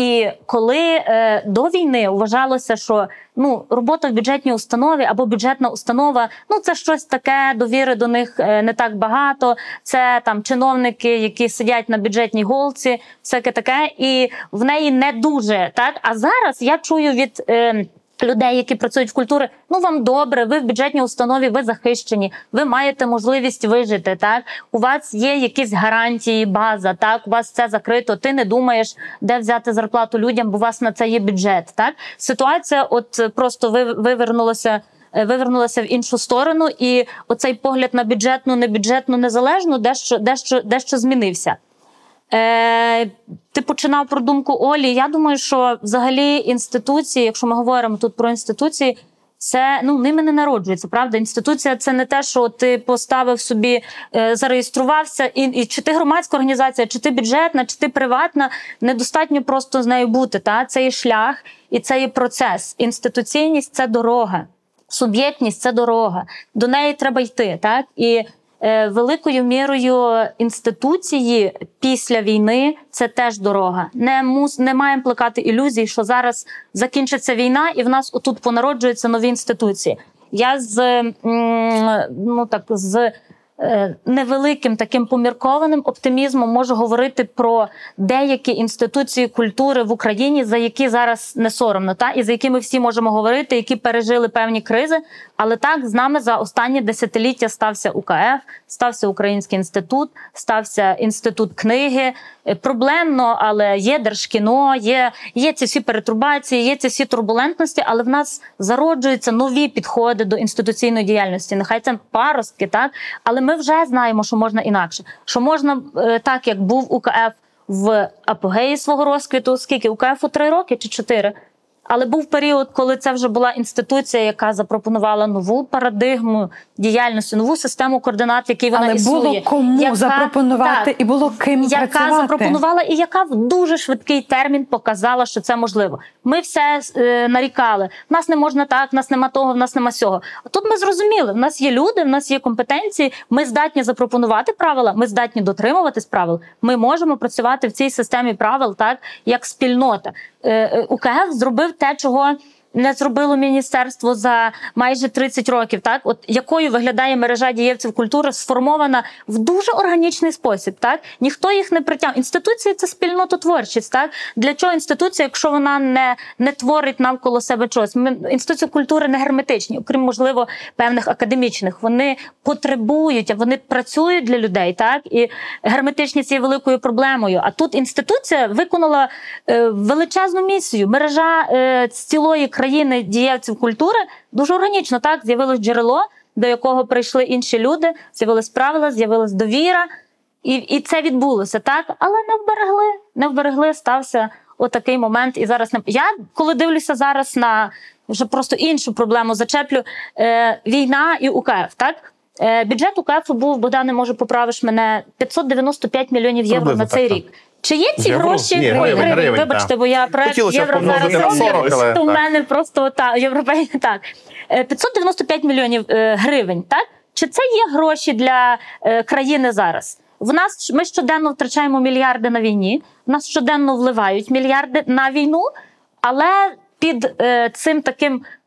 І коли е, до війни вважалося, що ну робота в бюджетній установі або бюджетна установа, ну це щось таке, довіри до них е, не так багато. Це там чиновники, які сидять на бюджетній голці, всяке таке, і в неї не дуже так. А зараз я чую від. Е, Людей, які працюють в культурі, ну вам добре, ви в бюджетній установі, ви захищені, ви маєте можливість вижити. Так у вас є якісь гарантії, база. Так, у вас це закрито. Ти не думаєш, де взяти зарплату людям, бо у вас на це є бюджет. Так, ситуація, от е, просто ви вивернулася. е, Вивернулася в іншу сторону, і оцей погляд на бюджетну, небюджетну, незалежну, дещо, дещо, дещо змінився. Е, ти починав про думку Олі. Я думаю, що взагалі інституції, якщо ми говоримо тут про інституції, це ну ними не народжується. Правда, інституція це не те, що ти поставив собі, е, зареєструвався, і, і чи ти громадська організація, чи ти бюджетна, чи ти приватна. Недостатньо просто з нею бути. Та це є шлях і це є процес. Інституційність це дорога, суб'єктність це дорога. До неї треба йти. Так і великою мірою інституції після війни це теж дорога. Не мус не маємо плекати ілюзій, що зараз закінчиться війна, і в нас отут понароджуються нові інституції. Я з ну так з е, невеликим таким поміркованим оптимізмом можу говорити про деякі інституції культури в Україні, за які зараз не соромно, та і за які ми всі можемо говорити, які пережили певні кризи. Але так з нами за останні десятиліття стався УКФ, стався Український інститут, стався інститут книги. Е, Проблемно, але є держкіно, є, є ці всі перетрубації, є ці всі турбулентності, але в нас зароджуються нові підходи до інституційної діяльності. Нехай це паростки, так але ми вже знаємо, що можна інакше. Що можна е, так, як був УКФ в апогеї свого розквіту, скільки УКФу три роки чи чотири. Але був період, коли це вже була інституція, яка запропонувала нову парадигму діяльності, нову систему координат, який вона Але існує. було кому яка- запропонувати так, і було ким яка працювати. запропонувала і яка в дуже швидкий термін показала, що це можливо. Ми все е, нарікали. В нас не можна так, в нас нема того, в нас нема сього. А тут ми зрозуміли, в нас є люди, в нас є компетенції. Ми здатні запропонувати правила, ми здатні дотримуватись правил. Ми можемо працювати в цій системі правил так, як спільнота. Е, е, УКФ зробив те, чого. Не зробило міністерство за майже 30 років. Так, от якою виглядає мережа дієвців культури, сформована в дуже органічний спосіб. Так ніхто їх не притягнув. Інституції це спільнототворчість. Так для чого інституція, якщо вона не, не творить навколо себе чогось? Ми інституції культури не герметичні, окрім можливо певних академічних. Вони потребують, а вони працюють для людей. Так і герметичність є великою проблемою. А тут інституція виконала е, величезну місію. Мережа е, цілої країни дієвців культури дуже органічно. Так з'явилось джерело, до якого прийшли інші люди, з'явились правила, з'явилась довіра, і, і це відбулося, так, але не вберегли, не вберегли, стався отакий момент. І зараз не я, коли дивлюся зараз на вже просто іншу проблему, зачеплю е, війна і УКФ, так. Е, Бюджет УКФ був, Богдане, може, поправиш мене, 595 мільйонів євро Приблизно на цей так, рік. Чи є ці Євро? гроші? Ні, Ой, гривень, гривень, гривень, вибачте, так. бо я проект Хотілося євро зараз помножити на 40, але роблю, то в так. мене просто та європейська (laughs) так. Е, 595 мільйонів е, гривень, так? Чи це є гроші для е, країни зараз? В нас ми щоденно втрачаємо мільярди на війні, в нас щоденно вливають мільярди на війну, але під е, цим таким е,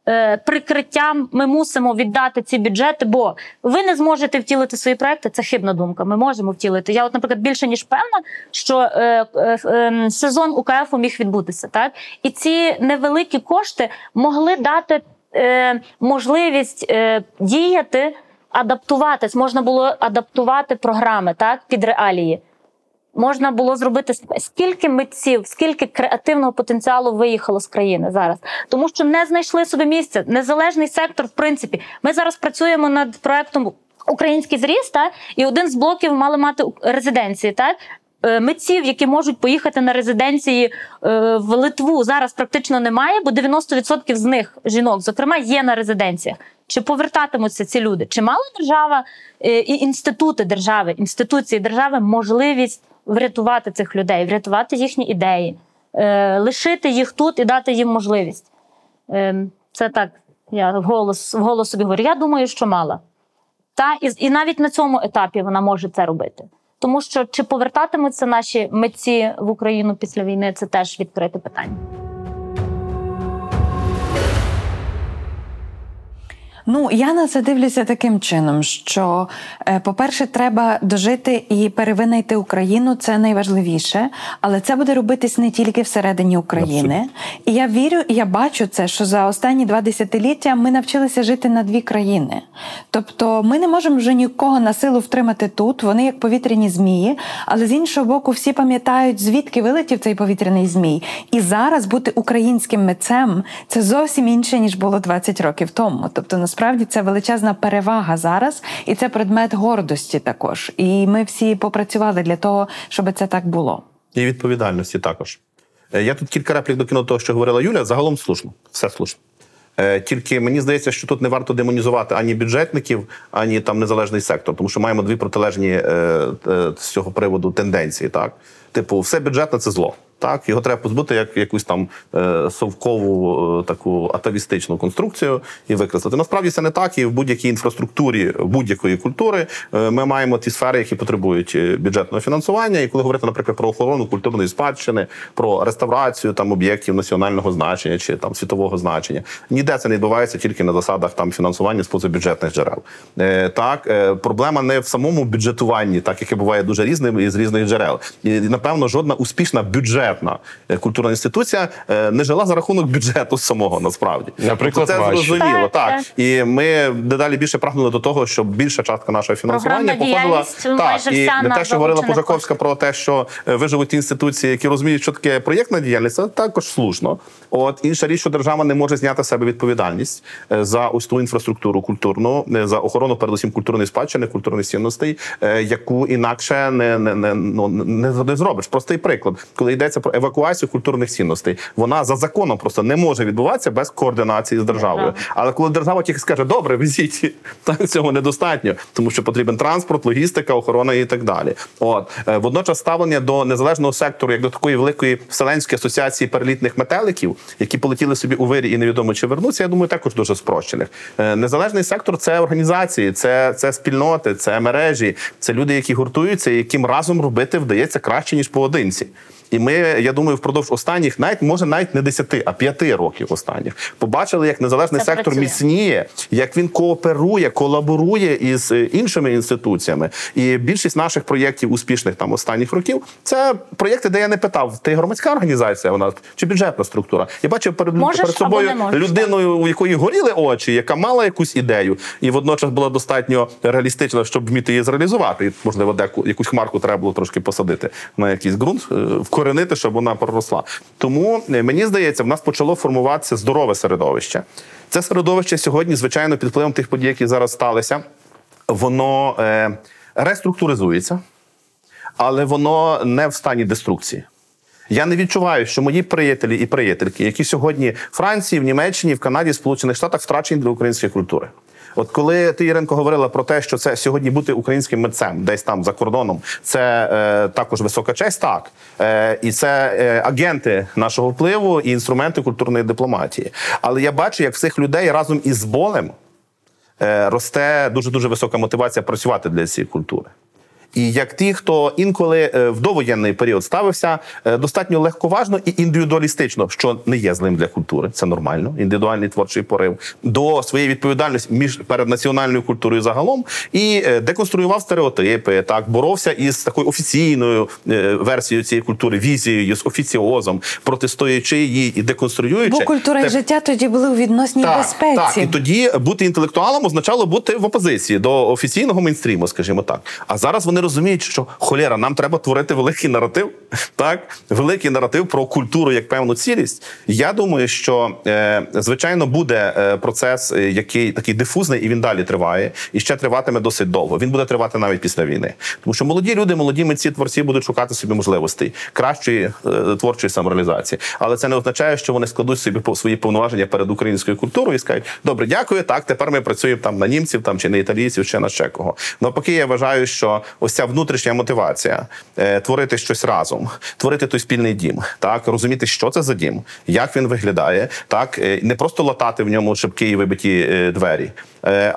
прикриттям ми мусимо віддати ці бюджети, бо ви не зможете втілити свої проекти. Це хибна думка. Ми можемо втілити. Я, от, наприклад, більше ніж певна, що е, е, е, сезон УКФ міг відбутися, так і ці невеликі кошти могли дати е, можливість е, діяти, адаптуватись. Можна було адаптувати програми так під реалії. Можна було зробити скільки митців, скільки креативного потенціалу виїхало з країни зараз, тому що не знайшли собі місця. Незалежний сектор, в принципі, ми зараз працюємо над проектом Український зріст, та, і один з блоків мали мати резиденції. Так? Е, Митців, які можуть поїхати на резиденції е, в Литву, зараз практично немає, бо 90% з них жінок, зокрема, є на резиденціях. Чи повертатимуться ці люди? Чи мала держава е, і інститути держави, інституції держави можливість врятувати цих людей, врятувати їхні ідеї, е, лишити їх тут і дати їм можливість? Е, Це так, я вголос, вголос собі говорю. Я думаю, що мала. Та і, і навіть на цьому етапі вона може це робити. Тому що чи повертатимуться наші митці в Україну після війни, це теж відкрите питання. Ну, я на це дивлюся таким чином, що, е, по-перше, треба дожити і перевинайти Україну, це найважливіше, але це буде робитись не тільки всередині України. І я вірю, і я бачу це, що за останні два десятиліття ми навчилися жити на дві країни. Тобто ми не можемо вже нікого на силу втримати тут, вони як повітряні змії, але з іншого боку, всі пам'ятають, звідки вилетів цей повітряний змій. І зараз бути українським митцем це зовсім інше, ніж було 20 років тому. Тобто, насправді це величезна перевага зараз, і це предмет гордості також. І ми всі попрацювали для того, щоб це так було. І відповідальності також. Е, Я тут кілька реплік докинув того, що говорила Юля. Загалом слушно, все слушно. Е, Тільки мені здається, що тут не варто демонізувати ані бюджетників, ані там незалежний сектор, тому що маємо дві протилежні е, з цього приводу тенденції. Так, типу, все бюджетне це зло. Так, його треба позбути як якусь там е, совкову е, таку атавістичну конструкцію і викреслити. Насправді це не так. І в будь-якій інфраструктурі будь-якої культури е, ми маємо ті сфери, які потребують е, бюджетного фінансування. І коли говорити, наприклад, про охорону культурної спадщини, про реставрацію там об'єктів національного значення чи там світового значення, ніде це не відбувається тільки на засадах там фінансування з позабюджетних джерел. Е, так, е, проблема не в самому бюджетуванні, так яке буває дуже різним і з різних джерел. І напевно, жодна успішна бюджетна е, культурна інституція е, не жила за рахунок бюджету самого насправді. Наприклад, Тобто це ваші. зрозуміло. Так, Так і ми дедалі більше прагнули до того, щоб більша частка нашого фінансування Програмна походила майже так і вся не на те, що говорила залучених Пожаковська про те, що е, виживуть ті інституції, які розуміють, що таке проєктна діяльність, це також слушно. От інша річ, що держава не може зняти з себе відповідальність за ось ту інфраструктуру культурну, за охорону, передусім культурної спадщини, культурних цінностей, яку інакше не, не, не, ну, не, не зробиш. Простий приклад, коли йдеться про евакуацію культурних цінностей, вона за законом просто не може відбуватися без координації з державою. Але коли держава тільки скаже, добре, везіть, (laughs) так цього недостатньо, тому що потрібен транспорт, логістика, охорона і так далі. От Е, водночас ставлення до незалежного сектору, як до такої великої вселенської асоціації перелітних метеликів, які полетіли собі у вирі і невідомо чи вернуться, я думаю, також дуже спрощених. Е, Незалежний сектор це організації, це, це спільноти, це мережі, це люди, які гуртуються, і яким разом робити вдається краще ніж поодинці. І ми, я думаю, впродовж останніх, навіть може навіть не 10, а 5 років останніх, побачили, як незалежний Це сектор працює. міцніє, як він кооперує, колаборує із е, іншими інституціями. І більшість наших проєктів успішних там останніх років це проєкти, де я не питав, ти громадська організація у нас чи бюджетна структура. Я бачив перед, Можеш перед собою можеш, людиною, у якої горіли очі, яка мала якусь ідею, і водночас була достатньо реалістична, щоб вміти її зреалізувати. І, можливо, деку якусь хмарку треба було трошки посадити на якийсь ґрунт, е, вкоренити, щоб вона проросла. Тому е, мені здається, в нас почало формуватися здорове середовище. Це середовище сьогодні, звичайно, під впливом тих подій, які зараз сталися, воно е, реструктуризується, але воно не в стані деструкції. Я не відчуваю, що мої приятелі і приятельки, які сьогодні в Франції, в Німеччині, в Канаді, в Сполучених Штатах втрачені для української культури. От коли ти, Іренко говорила про те, що це сьогодні бути українським митцем, десь там за кордоном, це е, також висока честь, так е, і це е, агенти нашого впливу і інструменти культурної дипломатії. Але я бачу, як всіх людей разом із болем е, росте дуже дуже висока мотивація працювати для цієї культури. І як ті, хто інколи е, в довоєнний період ставився е, достатньо легковажно і індивідуалістично, що не є злим для культури, це нормально. Індивідуальний творчий порив до своєї відповідальності між перед національною культурою загалом і е, деконструював стереотипи, так боровся із такою офіційною версією цієї культури, візією з офіціозом, протистоячи її і деконструюючи. Бо культура і Те- життя тоді були у відносній так, безпеці. Так, і тоді бути інтелектуалом означало бути в опозиції до офіційного мейнстріму, скажімо так. А зараз вони розуміють, що холєра, нам треба творити великий наратив, (laughs) так великий наратив про культуру як певну цілість. Я думаю, що е, звичайно буде е, процес, е, який такий дифузний, і він далі триває, і ще триватиме досить довго. Він буде тривати навіть після війни, тому що молоді люди, молоді митці, творці будуть шукати собі можливостей кращої творчої самореалізації. Але це не означає, що вони складуть собі по- свої повноваження перед українською культурою і скажуть: добре, дякую. Так, тепер ми працюємо там на німців, там чи на італійців, чи на ще кого. Навпаки, я вважаю, що ось ця внутрішня мотивація е, творити щось разом, творити той спільний дім, так розуміти, що це за дім, як він виглядає, так е, не просто латати в ньому шибки і вибиті е, двері.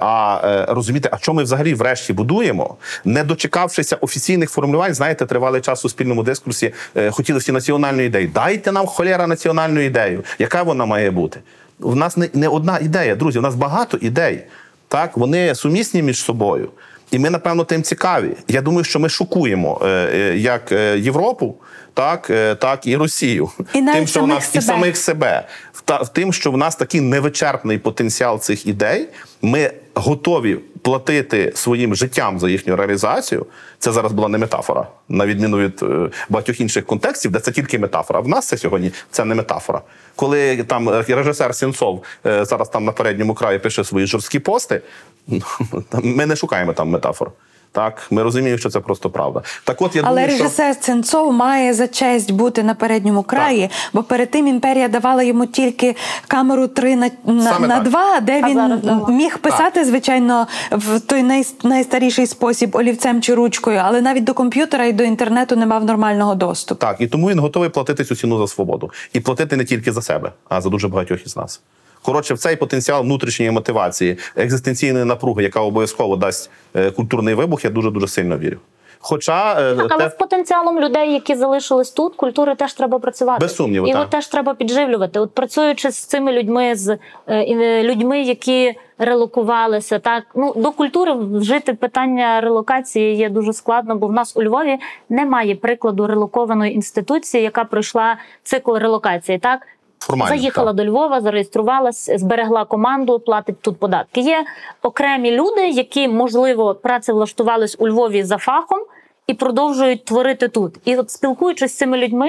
А розуміти, а що ми взагалі врешті будуємо, не дочекавшися офіційних формулювань, знаєте, тривалий час у спільному дискурсі хотіли всі національну ідею. Дайте нам холєра національну ідею. Яка вона має бути? У нас не одна ідея, друзі. У нас багато ідей. Так, вони сумісні між собою. І ми, напевно, тим цікаві. Я думаю, що ми шокуємо е, е, як е, Європу, так, так і Росію. І навіть тим, що у самих себе. і самих себе. В в тим, що в нас такий невичерпний потенціал цих ідей, ми готові платити своїм життям за їхню реалізацію. Це зараз була не метафора, на відміну від е, багатьох інших контекстів, де це тільки метафора. В нас це сьогодні це не метафора. Коли там е, режисер Сінцов е, зараз там на передньому краї пише свої жорсткі пости, (laughs) ми не шукаємо там метафор. Так, ми розуміємо, що це просто правда. Так, от я Але думаю, що... режисер Ценцов має за честь бути на передньому краї, бо перед тим імперія давала йому тільки камеру 3 на, на, Саме на так. 2, де А він зараз міг писати, звичайно, в той най, найстаріший спосіб олівцем чи ручкою, але навіть до комп'ютера і до інтернету не мав нормального доступу. Так, і тому він готовий платити цю ціну за свободу. І платити не тільки за себе, а за дуже багатьох із нас. Коротше, в цей потенціал внутрішньої мотивації, екзистенційної напруги, яка обов'язково дасть е, культурний вибух, я дуже дуже сильно вірю. Хоча е, Так, але те- з потенціалом людей, які залишились тут, культури теж треба працювати. Без сумніву, так. теж треба підживлювати. От працюючи з цими людьми, з е, людьми, які релокувалися, так ну до культури вжити питання релокації є дуже складно, бо в нас у Львові немає прикладу релокованої інституції, яка пройшла цикл релокації. Так формально, заїхала так. до Львова, зареєструвалась, зберегла команду, платить тут податки. Є окремі люди, які можливо працевлаштувались у Львові за фахом і продовжують творити тут. І от спілкуючись з цими людьми,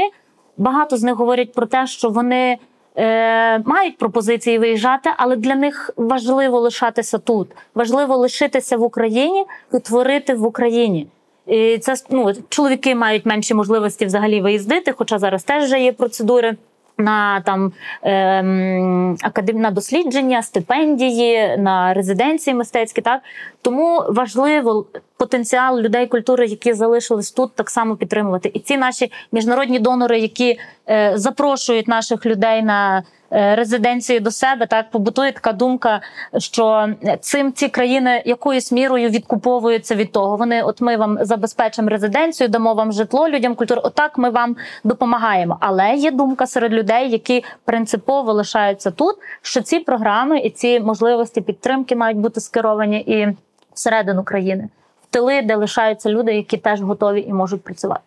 багато з них говорять про те, що вони. Е, мають пропозиції виїжджати, але для них важливо лишатися тут. Важливо лишитися в Україні і творити в Україні. І це ну, чоловіки мають менші можливості взагалі виїздити, хоча зараз теж вже є процедури на там ем, академ... на дослідження, стипендії, на резиденції мистецькі. Так тому важливо потенціал людей культури, які залишились тут, так само підтримувати. І ці наші міжнародні донори, які е, запрошують наших людей на е, резиденції до себе, так побутує така думка, що цим ці країни якоюсь мірою відкуповуються від того. Вони, от ми вам забезпечимо резиденцію, дамо вам житло людям культури. Отак ми вам допомагаємо. Але є думка серед людей, які принципово лишаються тут, що ці програми і ці можливості підтримки мають бути скеровані і всередину країни, в тили, де лишаються люди, які теж готові і можуть працювати.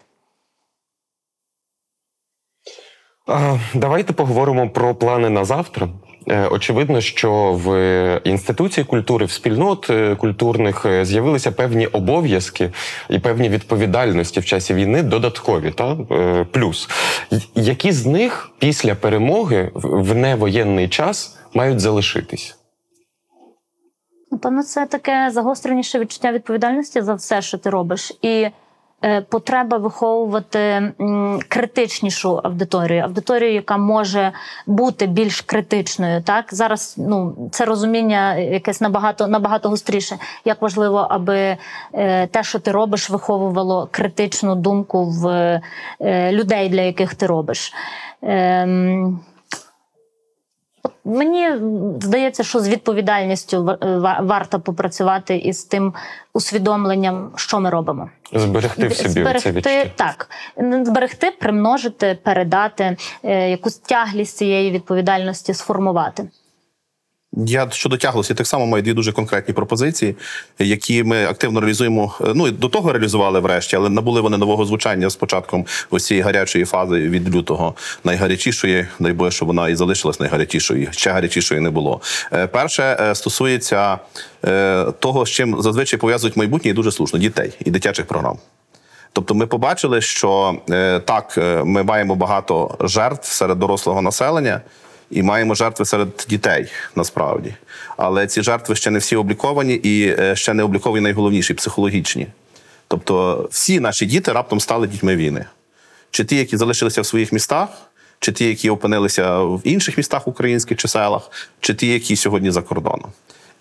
Давайте поговоримо про плани на завтра. Е, Очевидно, що в інституції культури, в спільнот е, культурних е, з'явилися певні обов'язки і певні відповідальності в часі війни додаткові. Та плюс які з них після перемоги в невоєнний час мають залишитись? Напевно, це таке загостреніше відчуття відповідальності за все, що ти робиш, і е, потреба виховувати м, критичнішу аудиторію, аудиторію, яка може бути більш критичною. Так зараз ну це розуміння якесь набагато набагато гостріше. Як важливо, аби е, те, що ти робиш, виховувало критичну думку в е, людей, для яких ти робиш. Ем, Мені здається, що з відповідальністю ва- варто попрацювати із тим усвідомленням, що ми робимо. Зберегти в собі це зберегти відчуття. так, зберегти, примножити, передати е, якусь тяглість цієї відповідальності сформувати. Я щодо тяглості так само маю дві дуже конкретні пропозиції, які ми активно реалізуємо. Ну і до того реалізували врешті, але набули вони нового звучання з початком ось цієї гарячої фази від лютого, найгарячішої. Дай Боже, щоб вона і залишилась найгарячішою. Ще гарячішої не було. Е, Перше е, стосується е, того, з чим зазвичай пов'язують майбутнє і дуже слушно дітей і дитячих програм. Тобто, ми побачили, що так, ми маємо багато жертв серед дорослого населення і маємо жертви серед дітей насправді. Але ці жертви ще не всі обліковані і е, ще не обліковані найголовніші психологічні. Тобто, всі наші діти раптом стали дітьми війни. Чи ті, які залишилися в своїх містах, чи ті, які опинилися в інших містах українських чи селах, чи ті, які сьогодні за кордоном.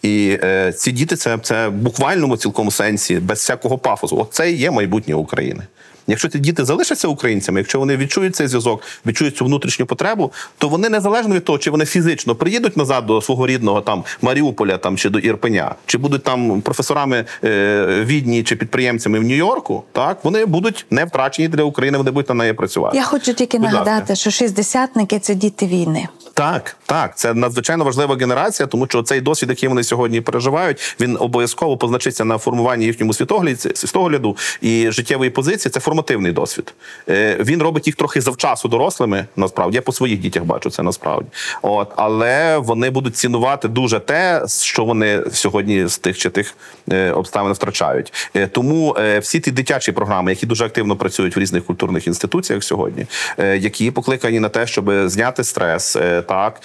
І е, ці діти це, це в буквальному цілкому сенсі, без всякого пафосу. От це і є майбутнє України. Якщо ці діти залишаться українцями, якщо вони відчують цей зв'язок, відчують цю внутрішню потребу, то вони незалежно від того, чи вони фізично приїдуть назад до свого рідного там Маріуполя там чи до Ірпеня, чи будуть там професорами е, відні чи підприємцями в Нью-Йорку, так вони будуть не втрачені для України, вони будуть на неї працювати. Я хочу тільки Будь ласка. нагадати, що шістдесятники це діти війни. Так, так, це надзвичайно важлива генерація, тому що цей досвід, який вони сьогодні переживають, він обов'язково позначиться на формуванні їхньому світогляді, світогляду і життєвої позиції. Це формативний досвід. Е, Він робить їх трохи завчасу дорослими. Насправді я по своїх дітях бачу це насправді. От але вони будуть цінувати дуже те, що вони сьогодні з тих чи тих е, обставин втрачають. Е, Тому всі ті дитячі програми, які дуже активно працюють в різних культурних інституціях сьогодні, які покликані на те, щоб зняти стрес, так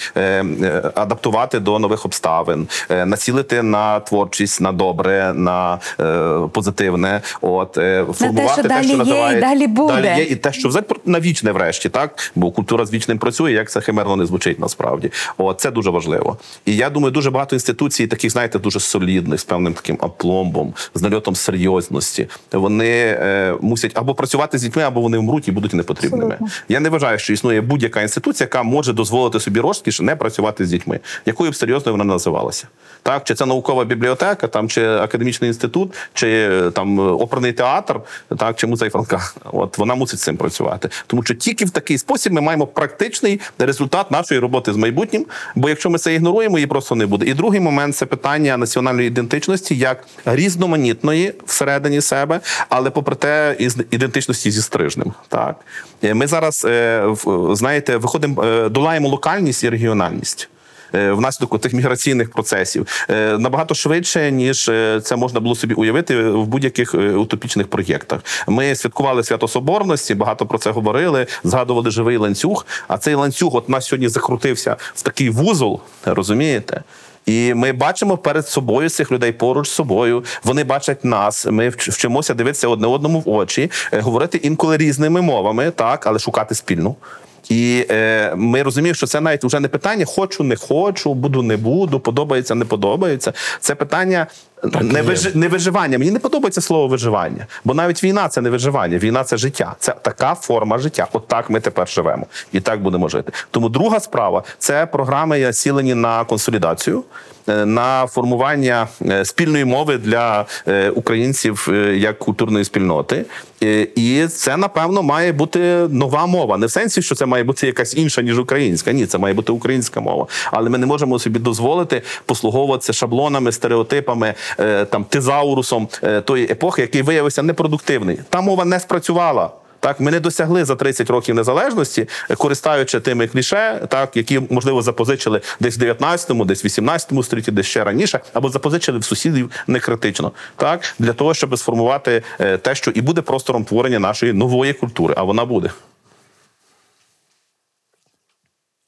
адаптувати до нових обставин, націлити на творчість, на добре, на позитивне. От формувати що далі є і далі буде. Далі є і те, що взагалі на вічне врешті, так бо культура з вічним працює, як це химерно не звучить насправді. О, це дуже важливо. І я думаю, дуже багато інституцій, таких, знаєте, дуже солідних, з певним таким апломбом, з нальотом серйозності. Вони е, мусять або працювати з дітьми, або вони вмруть і будуть непотрібними. Абсолютно. Я не вважаю, що існує будь-яка інституція, яка може дозволити собі розкіш не працювати з дітьми, якою б серйозною вона називалася. Так, чи це наукова бібліотека, там чи академічний інститут, чи е, там е, оперний театр, так чи музей Франка. От вона мусить цим працювати. Тому що тільки в такий спосіб ми маємо практичний результат нашої роботи з майбутнім. Бо якщо ми це ігноруємо, її просто не буде. І другий момент це питання національної ідентичності як різноманітної всередині себе, але попри те, із ідентичності зі стрижнем. Так Е, ми зараз е, знаєте, виходимо, е, долаємо локальність і регіональність. Е, Внаслідок тих міграційних процесів Е, набагато швидше ніж е, це можна було собі уявити в будь-яких утопічних проєктах. Ми святкували свято Соборності, багато про це говорили, згадували живий ланцюг. А цей ланцюг от нас сьогодні закрутився в такий вузол, розумієте? І ми бачимо перед собою цих людей поруч з собою. Вони бачать нас. Ми вчимося дивитися одне одному в очі, говорити інколи різними мовами, так, але шукати спільну. І е, ми розуміємо, що це навіть вже не питання хочу, не хочу, буду, не буду, подобається, не подобається. Це питання не, є. вижи, не виживання. Мені не подобається слово виживання, бо навіть війна це не виживання, війна це життя. Це така форма життя. От так ми тепер живемо і так будемо жити. Тому друга справа це програми цілені на консолідацію. е, На формування е, спільної мови для е, українців як культурної спільноти, і це напевно має бути нова мова. Не в сенсі, що це має бути якась інша ніж українська. Ні, це має бути українська мова. Але ми не можемо собі дозволити послуговуватися шаблонами, стереотипами, там тезаурусом е, тої епохи, який виявився непродуктивний. Та мова не спрацювала. Так, ми не досягли за 30 років незалежності, е, користуючи тими кліше, так які можливо запозичили десь в 19-му, десь в 18-му столітті, десь ще раніше, або запозичили в сусідів не критично, так для того, щоб сформувати е, те, що і буде простором творення нашої нової культури, а вона буде.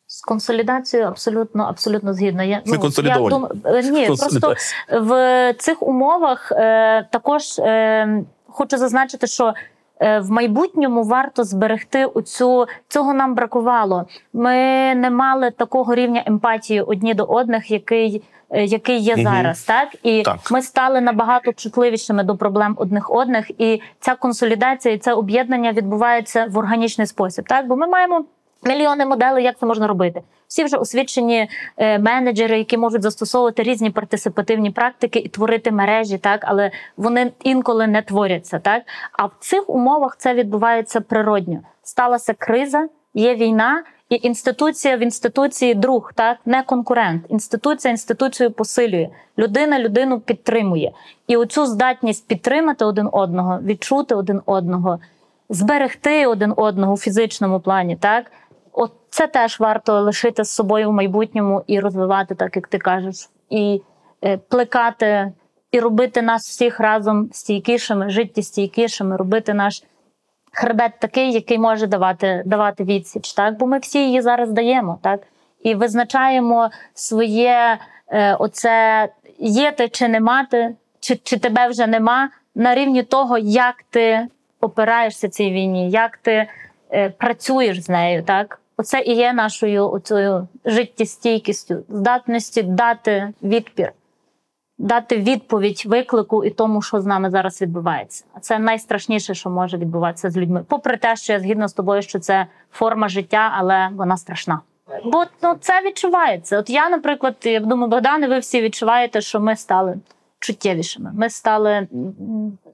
З консолідацією абсолютно абсолютно згідна. Я, консолідовані. Я дум... е, Ні, просто в цих умовах е, також е, хочу зазначити, що е, в майбутньому варто зберегти оцю цього нам бракувало. Ми не мали такого рівня емпатії одні до одних, який. е, Який є Мгм. зараз, так і Так. ми стали набагато чутливішими до проблем одних одних, і ця консолідація і це об'єднання відбувається в органічний спосіб. Так, бо ми маємо мільйони моделей, як це можна робити. Всі вже освічені е, менеджери, які можуть застосовувати різні партисипативні практики і творити мережі, так але вони інколи не творяться. Так а в цих умовах це відбувається природньо. Сталася криза, є війна, і інституція в інституції друг, так не конкурент. Інституція інституцію посилює. Людина людину підтримує. І оцю здатність підтримати один одного, відчути один одного, зберегти один одного у фізичному плані, так це теж варто лишити з собою в майбутньому і розвивати, так як ти кажеш, і е, плекати, і робити нас всіх разом стійкішими, життєстійкішими, робити наш хребет такий, який може давати, давати відсіч. Так? Бо ми всі її зараз даємо, так? І визначаємо своє е, оце є ти чи не мати, чи, чи тебе вже нема, на рівні того, як ти опираєшся цій війні, як ти е, працюєш з нею. Так? Оце і є нашою оцею життєстійкістю, здатності дати відпір, дати відповідь виклику і тому, що з нами зараз відбувається. А це найстрашніше, що може відбуватися з людьми. Попри те, що я згідна з тобою, що це форма життя, але вона страшна. Бо ну, це відчувається. От я, наприклад, я думаю, Богдане, ви всі відчуваєте, що ми стали чуттєвішими. Ми стали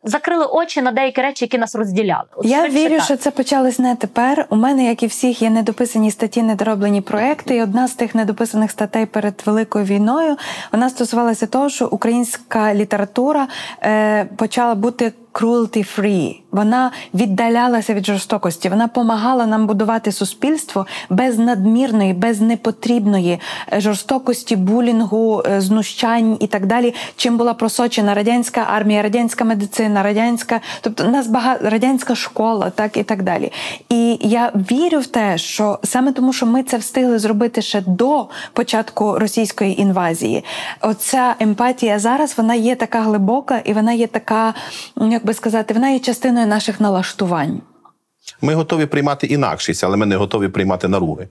закрили очі на деякі речі, які нас розділяли. От Я вірю, так. що це почалось не тепер. У мене, як і всіх, є недописані статті, недороблені проекти. І одна з тих недописаних статей перед великою війною вона стосувалася того, що українська література е, почала бути cruelty free. Вона віддалялася від жорстокості. Вона допомагала нам будувати суспільство без надмірної, без непотрібної е, жорстокості, булінгу, е, знущань і так далі. Чим була просочена радянська армія, радянська медицина, радянська, тобто нас багато радянська школа, так і так далі. І я вірю в те, що саме тому, що ми це встигли зробити ще до початку російської інвазії. Оця емпатія зараз вона є така глибока і вона є така, як би сказати, вона є частиною наших налаштувань. Ми готові приймати інакшість, але ми не готові приймати наруги.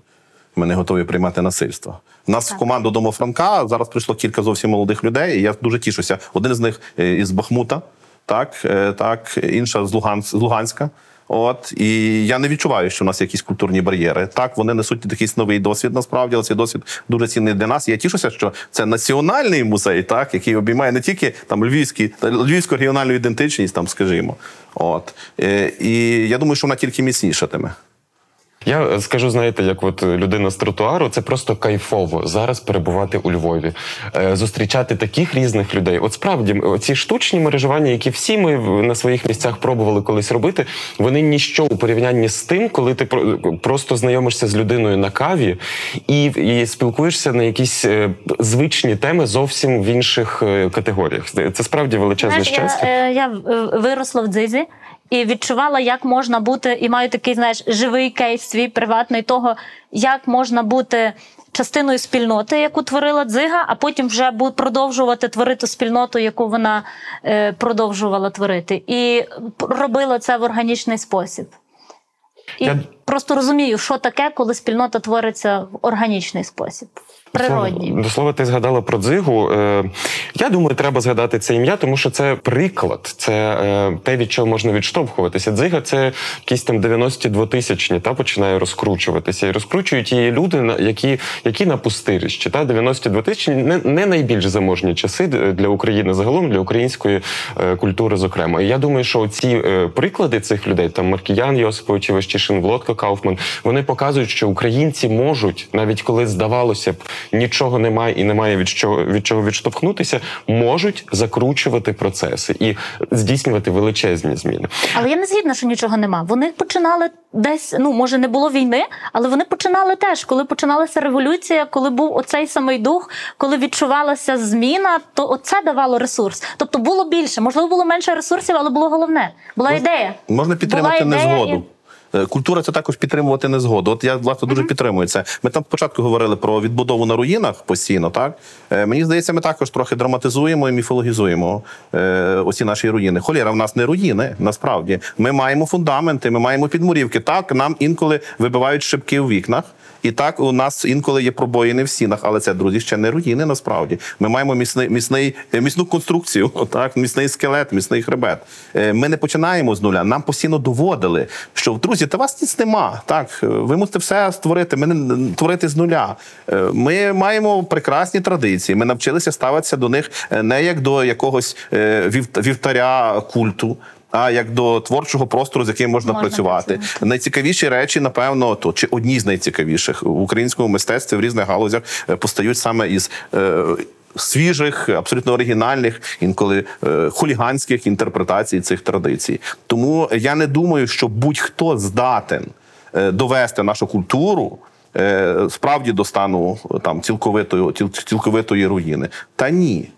Ми не готові приймати насильство. У нас в команду Дому Франка зараз прийшло кілька зовсім молодих людей. і Я дуже тішуся. Один з них е, із Бахмута, так, е, так, інша з, Луганськ, з Луганська. От і я не відчуваю, що в нас якісь культурні бар'єри. Так, вони несуть якийсь новий досвід. Насправді, але цей досвід дуже цінний для нас. І Я тішуся, що це національний музей, так який обіймає не тільки там львівські та львівську регіональну ідентичність, там скажімо. От Е, і я думаю, що вона тільки міцнішатиме. Я скажу, знаєте, як от людина з тротуару, це просто кайфово зараз перебувати у Львові, Е, зустрічати таких різних людей. От справді, ці штучні мережування, які всі ми на своїх місцях пробували колись робити, вони ніщо у порівнянні з тим, коли ти просто знайомишся з людиною на каві і, і спілкуєшся на якісь е, звичні теми зовсім в інших е, категоріях. Це справді величезне Знаєш, я, щастя. я е, виросла в дзизі і відчувала, як можна бути, і маю такий, знаєш, живий кейс свій приватний того, як можна бути. Частиною спільноти, яку творила дзига, а потім вже продовжувати творити спільноту, яку вона е, продовжувала творити, і робила це в органічний спосіб. І Я просто розумію, що таке, коли спільнота твориться в органічний спосіб. Природній. До слова, ти згадала про дзигу. Е, Я думаю, треба згадати це ім'я, тому що це приклад, це е, те, від чого можна відштовхуватися. Дзига це якісь там 92 тисячні, та починає розкручуватися. І розкручують її люди, які, які на пустирищі. Та 92 тисячні не, не найбільш заможні часи для України загалом, для української е, культури, зокрема. І я думаю, що ці приклади цих людей, там Маркіян Йосипович Іващишин, Володка Кауфман, вони показують, що українці можуть, навіть коли здавалося б, нічого немає і немає від чого від чого відштовхнутися, можуть закручувати процеси і здійснювати величезні зміни. Але я не згідна, що нічого нема. Вони починали десь, ну може не було війни, але вони починали теж. Коли починалася революція, коли був оцей самий дух, коли відчувалася зміна, то оце давало ресурс. Тобто було більше, можливо, було менше ресурсів, але було головне. Була ідея. Можна підтримати Була ідея незгоду. Культура це також підтримувати незгоду. От я власне дуже підтримую це. Ми там спочатку говорили про відбудову на руїнах постійно. Так Е, мені здається, ми також трохи драматизуємо і міфологізуємо е, оці наші руїни. Холєра, в нас не руїни. Насправді ми маємо фундаменти, ми маємо підмурівки. Так нам інколи вибивають шибки у вікнах. І так у нас інколи є пробоїни в стінах, але це друзі ще не руїни. Насправді ми маємо міцний, міцний е, міцну конструкцію, (laughs) так міцний скелет, міцний хребет. Е, Ми не починаємо з нуля. Нам постійно доводили, що друзі, та вас ніц нема. Так е, ви мусите все створити. Ми не творити з нуля. Ми маємо прекрасні традиції. Ми навчилися ставитися до них не як до якогось вівтаря культу. А як до творчого простору, з яким можна, Можна працювати, працювати. найцікавіші речі, напевно, то чи одні з найцікавіших в українському мистецтві в різних галузях е, постають саме із. Е, Свіжих, абсолютно оригінальних, інколи е, хуліганських інтерпретацій цих традицій. Тому я не думаю, що будь-хто здатен е, довести нашу культуру е, справді до стану там цілковитої, ціл- цілковитої руїни. Та ні.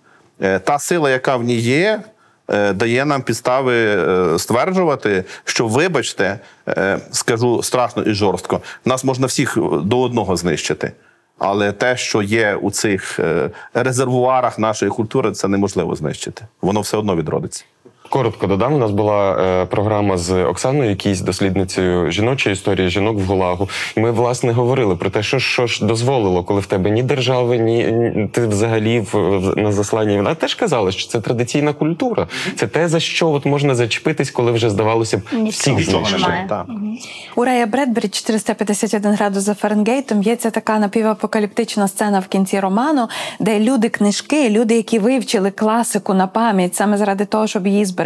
Е, Та сила, яка в ній є, дає нам підстави е, стверджувати, що, вибачте, е, скажу страшно і жорстко, нас можна всіх до одного знищити. Але те, що є у цих е, резервуарах нашої культури, це неможливо знищити. Воно все одно відродиться. Коротко додам. У нас була е, програма з Оксаною, якійсь дослідницею жіночої історії жінок в Гулагу. І ми власне говорили про те, що, що ж дозволило, коли в тебе ні держави, ні, ні- ти взагалі в, в- на засланні. Вона теж казала, що це традиційна культура. Це те, за що от можна зачепитись, коли вже здавалося б всіх. Немає. У Рея Бредбері 451 градус за Фаренгейтом є ця така напівапокаліптична сцена в кінці роману, де люди книжки, люди, які вивчили класику на пам'ять саме заради того, щоб її зберегти,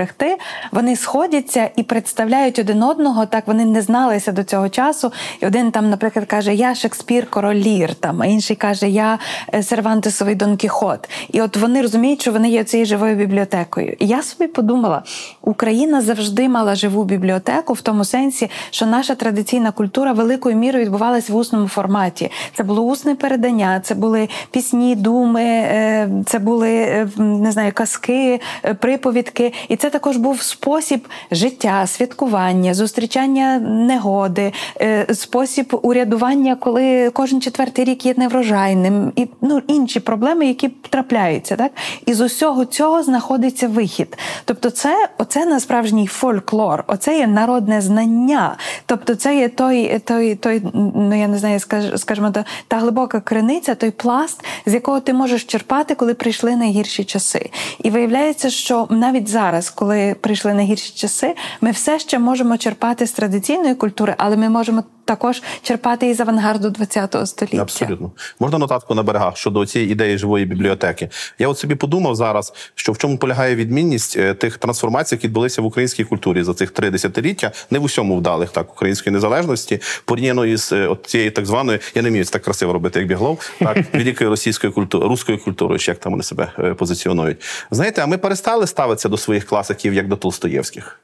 вони сходяться і представляють один одного. Так вони не зналися до цього часу. І один там, наприклад, каже: Я Шекспір, король Лір, там, а інший каже, Я е, Сервантесовий Дон Кіхот. І от вони розуміють, що вони є цією живою бібліотекою. І я собі подумала: Україна завжди мала живу бібліотеку в тому сенсі, що наша традиційна культура великою мірою відбувалась в усному форматі. Це було усне передання, це були пісні, думи, е, це були е, не знаю, казки, приповідки. І це також був спосіб життя, святкування, зустрічання негоди, е, спосіб урядування, коли кожен четвертий рік є неврожайним, і ну інші проблеми, які трапляються, так і з усього цього знаходиться вихід. Тобто, це оце на справжній фольклор, оце є народне знання. Тобто, це є той, той, той, ну я не знаю, скаж- скажімо, та глибока криниця, той пласт, з якого ти можеш черпати, коли прийшли найгірші часи. І виявляється, що навіть зараз, коли прийшли найгірші часи, ми все ще можемо черпати з традиційної культури, але ми можемо також черпати із авангарду ХХ століття. Абсолютно можна нотатку на берегах щодо цієї ідеї живої бібліотеки. Я от собі подумав зараз, що в чому полягає відмінність е, тих трансформацій, які відбулися в українській культурі за цих три десятиліття, не в усьому вдалих так української незалежності, порівняно із е, от цією так званою, я не вмію це так красиво робити, як біглов, так (laughs) великою російською культурою, руською культурою, чи як там вони себе е, позиціонують. Знаєте, а ми перестали ставитися до своїх класиків як до Толстоєвських.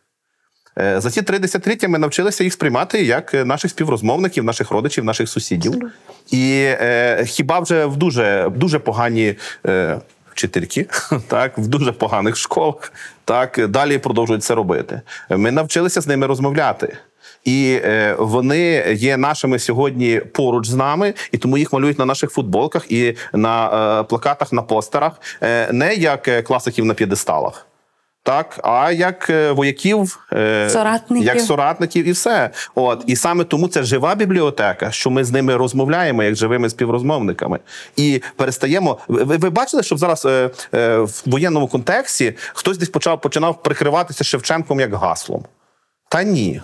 Е, За ці три десятиліття ми навчилися їх сприймати як е, наших співрозмовників, наших родичів, наших сусідів. І е, хіба вже в дуже, дуже погані. Е, Вчительки, (laughs) так, в дуже поганих школах, так далі продовжують це робити. Ми навчилися з ними розмовляти. І е, вони є нашими сьогодні поруч з нами, і тому їх малюють на наших футболках і на е, плакатах, на постерах, е, не як класиків на п'єдесталах, Так, а як е, вояків, е, Соратників. як соратників, і все. От і саме тому це жива бібліотека, що ми з ними розмовляємо як живими співрозмовниками, і перестаємо. Ви, ви бачили, що зараз е, е, в воєнному контексті хтось десь почав починав прикриватися Шевченком як гаслом? Та ні.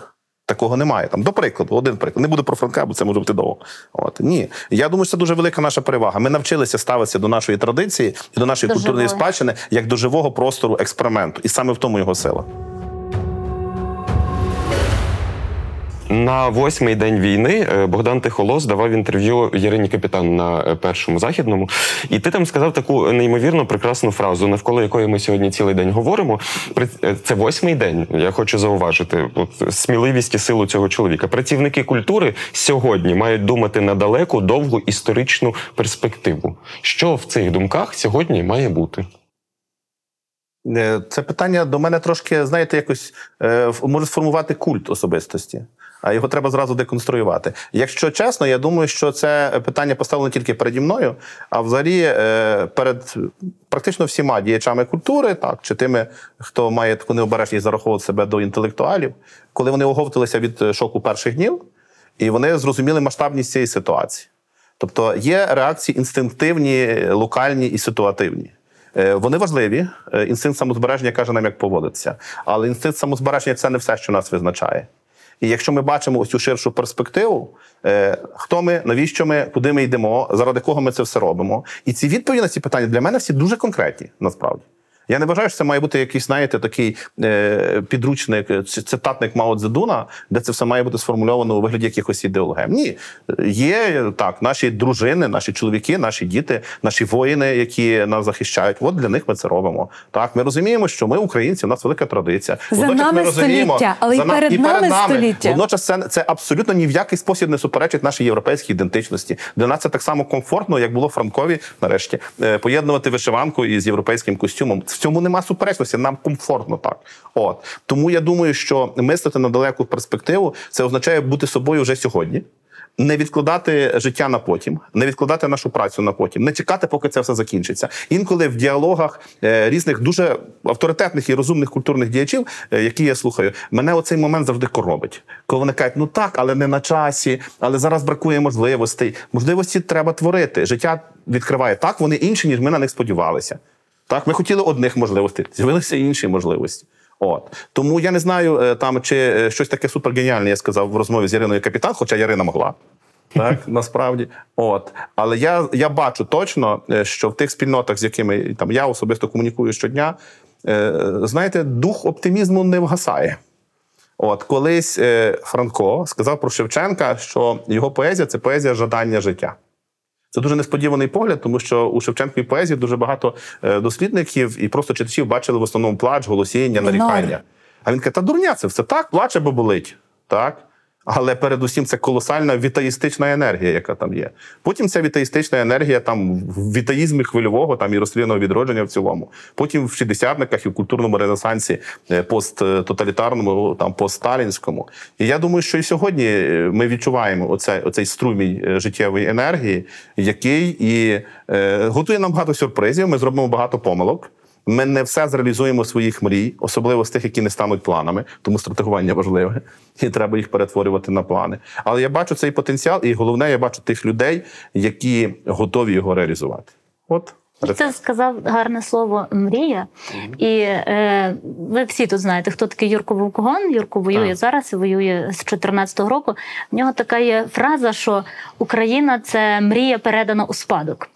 Такого немає. Там, до прикладу, один приклад. Не буду про Франка, бо це може бути довго. От ні. Я думаю, що це дуже велика наша перевага. Ми навчилися ставитися до нашої традиції і до нашої До культурної живої. спадщини як до живого простору експерименту. І саме в тому його сила. На восьмий день війни е, Богдан Тихолос давав інтерв'ю Ярині Капітан на е, першому західному, і ти там сказав таку неймовірно прекрасну фразу, навколо якої ми сьогодні цілий день говоримо. Е, Це восьмий день. Я хочу зауважити от, сміливість і силу цього чоловіка. Працівники культури сьогодні мають думати на далеку, довгу історичну перспективу. Що в цих думках сьогодні має бути? Це питання до мене трошки, знаєте, якось може сформувати культ особистості. А його треба зразу деконструювати. Якщо чесно, я думаю, що це питання поставлено тільки переді мною, а взагалі е, перед практично всіма діячами культури, так чи тими, хто має таку необережність зараховувати себе до інтелектуалів, коли вони оговталися від е, шоку перших днів, і вони зрозуміли масштабність цієї ситуації. Тобто є реакції інстинктивні, локальні і ситуативні. Е, Вони важливі. Інстинкт самозбереження каже нам, як поводитися. Але інстинкт самозбереження це не все, що нас визначає. І якщо ми бачимо ось цю ширшу перспективу, е, хто ми, навіщо ми, куди ми йдемо, заради кого ми це все робимо, і ці відповіді на ці питання для мене всі дуже конкретні, насправді. Я не вважаю, що це має бути якийсь, знаєте, такий е, підручник, е, цитатник Мао Цзедуна, де це все має бути сформульовано у вигляді якихось ідеологем. Ні, є так, наші дружини, наші чоловіки, наші діти, наші воїни, які нас захищають. От для них ми це робимо. Так, ми розуміємо, що ми українці, у нас велика традиція. За Водночас нами ми розуміємо, століття, але за на- перед нами століття. Водночас це, це абсолютно ні в який спосіб не суперечить нашій європейській ідентичності. Для нас це так само комфортно, як було Франкові, нарешті, е, поєднувати вишиванку із європейським костюмом. Цьому нема суперечності, нам комфортно так. От тому я думаю, що мислити на далеку перспективу це означає бути собою вже сьогодні. Не відкладати життя на потім, не відкладати нашу працю на потім, не чекати, поки це все закінчиться. Інколи в діалогах е, різних дуже авторитетних і розумних культурних діячів, е, які я слухаю, мене оцей момент завжди коробить. Коли вони кажуть, ну так, але не на часі, але зараз бракує можливостей. Можливості треба творити. Життя відкриває так, вони інші, ніж ми на них сподівалися. Так, ми хотіли одних можливостей, з'явилися інші можливості. От тому я не знаю е, там чи е, щось таке супергеніальне я сказав в розмові з Яриною Капітан, хоча Ярина могла. Так, (laughs) насправді, от але я, я бачу точно, е, що в тих спільнотах, з якими там я особисто комунікую щодня, е, знаєте, дух оптимізму не вгасає. От колись Франко сказав про Шевченка, що його поезія це поезія жадання життя. Це дуже несподіваний погляд, тому що у Шевченковій поезії дуже багато е, дослідників і просто читачів бачили в основному плач, голосіння, нарікання. А він каже: та дурня, це все так, плаче, бо болить. Так? Але передусім це колосальна вітаїстична енергія, яка там є. Потім ця вітаїстична енергія там в вітаїзмі хвильового там і розстріляного відродження в цілому. Потім в шістдесятниках і в культурному ренесансі е, посттоталітарному, там постсталінському. І я думаю, що і сьогодні е, ми відчуваємо оцей, оцей струмінь е, життєвої енергії, який і е, готує нам багато сюрпризів. Ми зробимо багато помилок. Ми не все зреалізуємо своїх мрій, особливо з тих, які не стануть планами, тому стратегування важливе, і треба їх перетворювати на плани. Але я бачу цей потенціал, і головне, я бачу тих людей, які готові його реалізувати. От Це сказав гарне слово мрія. І е, ви всі тут знаєте, хто такий Юрко Вовкогон. Юрко воює Так. зараз і воює з 2014 року. В нього така є фраза, що Україна це мрія передана у спадок.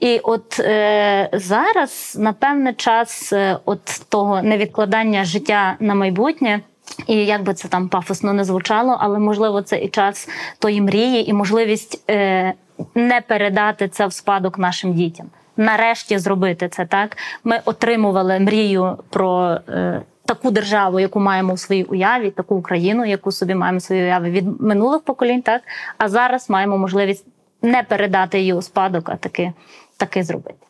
І от е, зараз, напевне, час е, от того невідкладання життя на майбутнє. І як би це там пафосно не звучало, але можливо це і час тої мрії, і можливість е, не передати це в спадок нашим дітям. Нарешті зробити це так. Ми отримували мрію про е, таку державу, яку маємо в своїй уяві, таку Україну, яку собі маємо в своїй уяві від минулих поколінь, так а зараз маємо можливість не передати її у спадок, а таки, таки зробити.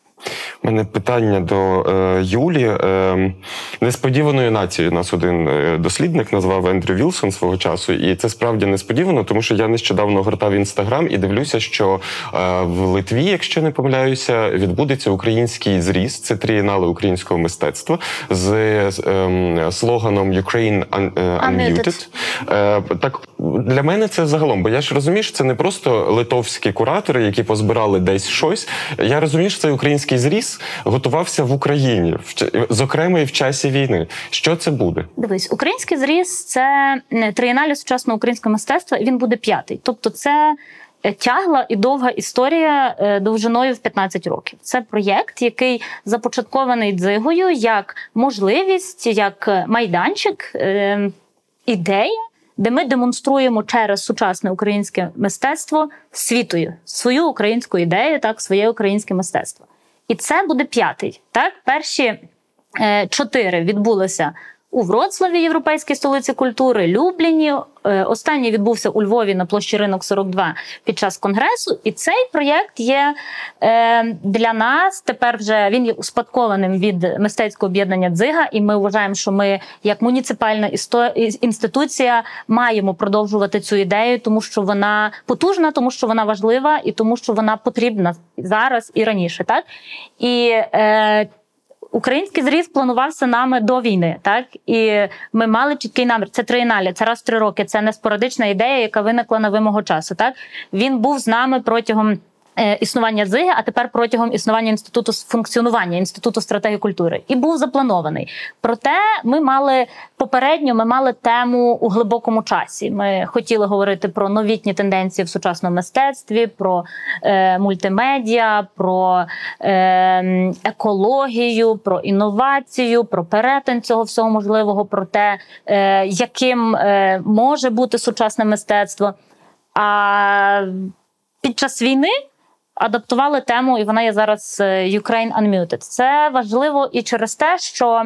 У мене питання до е, Юлі. Е, несподіваною нацією нас один е, дослідник назвав Ендрю Вілсон свого часу, і це справді несподівано, тому що я нещодавно гортав інстаграм і дивлюся, що е, в Литві, якщо не помиляюся, відбудеться український зріз. Це трієнали українського мистецтва з е, слоганом Ukraine un- е, Unmuted. Е, так для мене це загалом, бо я ж розумію, що це не просто литовські куратори, які позбирали десь щось. Я розумію, що це цей український зріз готувався в Україні, зокрема і в часі війни. Що це буде? Дивись, український зріз це е, сучасного українського мистецтва. і Він буде п'ятий. Тобто, це е, тягла і довга історія е, довжиною в 15 років. Це проєкт, який започаткований дзигою як можливість, як майданчик, ідея. Де ми демонструємо через сучасне українське мистецтво світою свою українську ідею, так своє українське мистецтво. І це буде п'ятий. Так, перші е, чотири відбулися у Вроцлаві, Європейській столиці культури, Любліні. Е, Останній відбувся у Львові на площі ринок 42 під час конгресу. І цей проєкт є е, для нас тепер вже він є успадкованим від мистецького об'єднання Дзига. І ми вважаємо, що ми, як муніципальна інституція, маємо продовжувати цю ідею, тому що вона потужна, тому що вона важлива, і тому що вона потрібна зараз і раніше. Так і е, Український зріз планувався нами до війни, так і ми мали чіткий намір. Це триєнале, це раз в три роки. Це не спорадична ідея, яка виникла на вимогу часу. Так він був з нами протягом. Е, Існування ЗИГи, а тепер протягом існування інституту функціонування інституту стратегії культури і був запланований. Проте ми мали попередньо, ми мали тему у глибокому часі. Ми хотіли говорити про новітні тенденції в сучасному мистецтві, про е, мультимедіа, про е, екологію, про інновацію, про перетин цього всього можливого, про те, е, яким е, може бути сучасне мистецтво. А під час війни адаптували тему, і вона є зараз е, Ukraine Unmuted. Це важливо і через те, що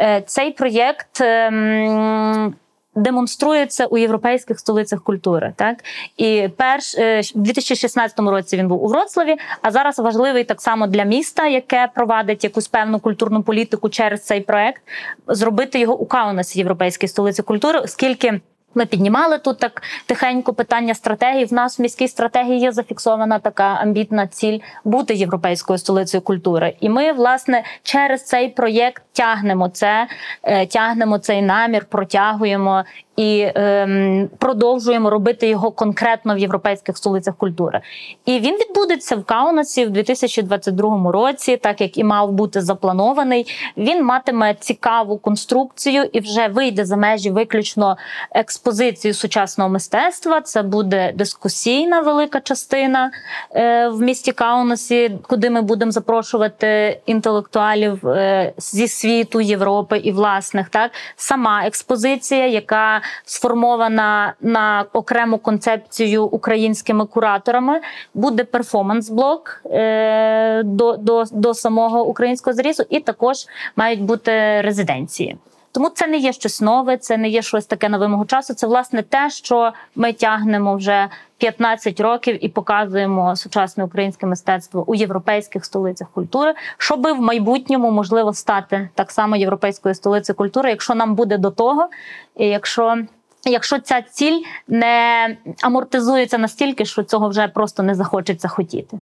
е, цей проєкт. ем, Демонструється у європейських столицях культури, так і перш е, в 2016 році він був у Вроцлаві. А зараз важливий так само для міста, яке провадить якусь певну культурну політику через цей проект, зробити його у Каунасі, європейській столиці культури, оскільки. Ми піднімали тут так тихенько питання стратегії. В нас в міській стратегії є зафіксована така амбітна ціль бути європейською столицею культури. І ми, власне, через цей проєкт тягнемо це, е, тягнемо цей намір, протягуємо і ем, продовжуємо робити його конкретно в європейських столицях культури. І він відбудеться в Каунасі в 2022 році, так як і мав бути запланований. Він матиме цікаву конструкцію і вже вийде за межі виключно експозиції сучасного мистецтва. Це буде дискусійна велика частина е, в місті Каунасі, куди ми будемо запрошувати інтелектуалів е, зі світу Європи і власних. Так сама експозиція, яка сформована на окрему концепцію українськими кураторами, буде перформанс-блок е, до, до, до самого українського зрізу, і також мають бути резиденції. Тому це не є щось нове, це не є щось таке на вимогу часу. Це власне те, що ми тягнемо вже 15 років і показуємо сучасне українське мистецтво у європейських столицях культури, щоб в майбутньому можливо стати так само європейською столицею культури, якщо нам буде до того, і якщо. Якщо ця ціль не амортизується настільки, що цього вже просто не захочеться хотіти.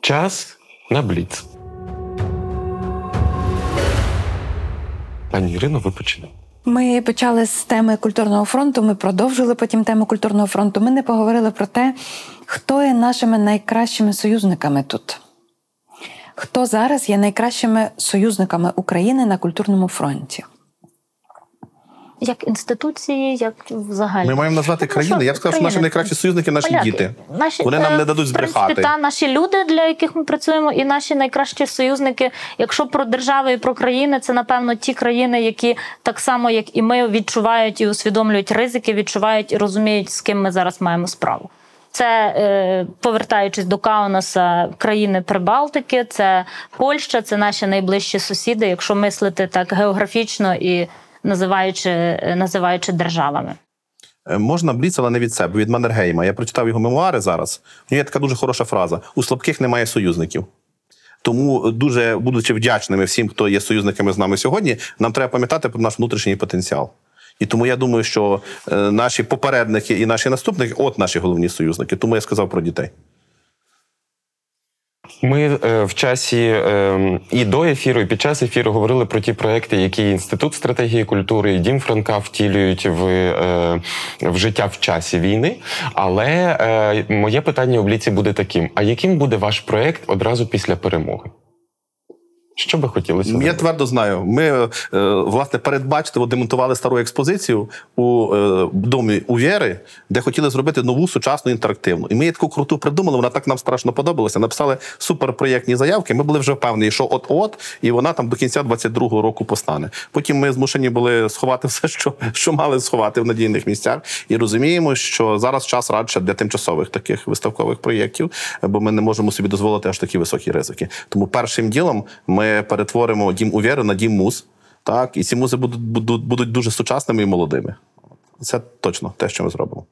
Час на бліц. Пані Ірино, ви починаєте. Ми почали з теми культурного фронту. Ми продовжили потім тему культурного фронту. Ми не поговорили про те, хто є нашими найкращими союзниками тут. Хто зараз є найкращими союзниками України на культурному фронті? Як інституції, як взагалі. Ми маємо назвати Ну, країни. Я б сказав, що наші найкращі союзники наші Поляки. діти. Наші, Вони нам е, не дадуть в принципі, збрехати. Та наші люди, для яких ми працюємо, і наші найкращі союзники. Якщо про держави і про країни, це напевно ті країни, які так само, як і ми, відчувають і усвідомлюють ризики, відчувають і розуміють, з ким ми зараз маємо справу. Це е, повертаючись до Каунаса, країни Прибалтики, це Польща, це наші найближчі сусіди, якщо мислити так географічно і називаючи, е, називаючи державами. Е, Можна бліц, але не від себе, від Маннергейма. Я прочитав його мемуари зараз. В нього є така дуже хороша фраза: у слабких немає союзників. Тому дуже будучи вдячними всім, хто є союзниками з нами сьогодні, нам треба пам'ятати про наш внутрішній потенціал. І тому я думаю, що е, наші попередники і наші наступники от наші головні союзники. Тому я сказав про дітей. Ми е, в часі е, і до ефіру, і під час ефіру говорили про ті проекти, які інститут стратегії культури і Дім Франка втілюють в, е, в життя в часі війни. Але е, моє питання у бліці буде таким: а яким буде ваш проект одразу після перемоги? Що би хотілося? Я зробити? твердо знаю. Ми е, власне передбачливо демонтували стару експозицію у е, домі у Вєри, де хотіли зробити нову сучасну інтерактивну. І ми її таку круту придумали. Вона так нам страшно подобалася. Написали суперпроєктні заявки. Ми були вже впевнені, що от-от, і вона там до кінця 22-го року постане. Потім ми змушені були сховати все, що, що мали сховати в надійних місцях, і розуміємо, що зараз час радше для тимчасових таких виставкових проєктів, бо ми не можемо собі дозволити аж такі високі ризики. Тому першим ділом ми перетворимо дім увіри на дім муз. Так, і ці музи будуть, будуть, будуть дуже сучасними і молодими. Це точно те, що ми зробимо.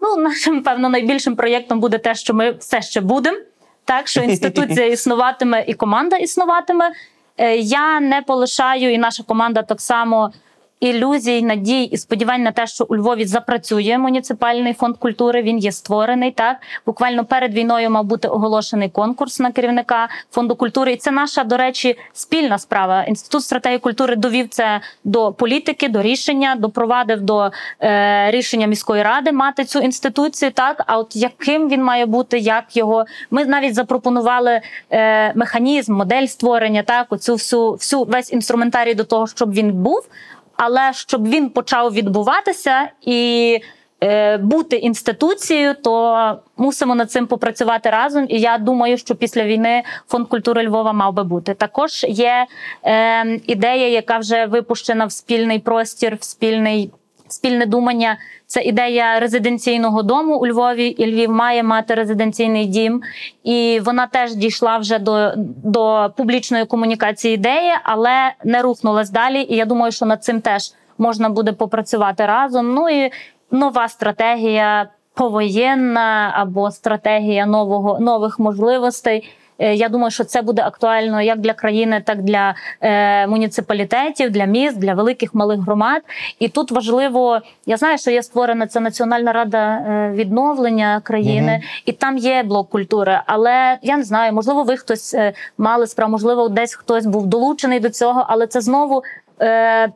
Ну, нашим, певно, найбільшим проєктом буде те, що ми все ще будемо. Так, що інституція (laughs) існуватиме і команда існуватиме. Е, Я не полишаю, і наша команда так само ілюзій, надій і сподівань на те, що у Львові запрацює муніципальний фонд культури. Він є створений. Так буквально перед війною мав бути оголошений конкурс на керівника фонду культури. І це наша, до речі, спільна справа. Інститут стратегії культури довів це до політики, до рішення, допровадив до е, рішення міської ради мати цю інституцію. Так, а от яким він має бути, як його ми навіть запропонували е, механізм, модель створення, так оцю всю всю весь інструментарій до того, щоб він був, але щоб він почав відбуватися і. е, Бути інституцією, то мусимо над цим попрацювати разом. І я думаю, що після війни фонд культури Львова мав би бути. Також є е, ідея, яка вже випущена в спільний простір, в спільний спільне думання. Це ідея резиденційного дому у Львові. І Львів має мати резиденційний дім, і вона теж дійшла вже до, до публічної комунікації ідеї, але не рухнулась далі. І я думаю, що над цим теж можна буде попрацювати разом. Ну і нова стратегія повоєнна або стратегія нового нових можливостей. Е, Я думаю, що це буде актуально як для країни, так для е, муніципалітетів, для міст, для великих малих громад. І тут важливо, я знаю, що є створена ця Національна рада е, відновлення країни, і там є блок культури. Але я не знаю, можливо, ви хтось мали справу, можливо, десь хтось був долучений до цього, але це знову. Е,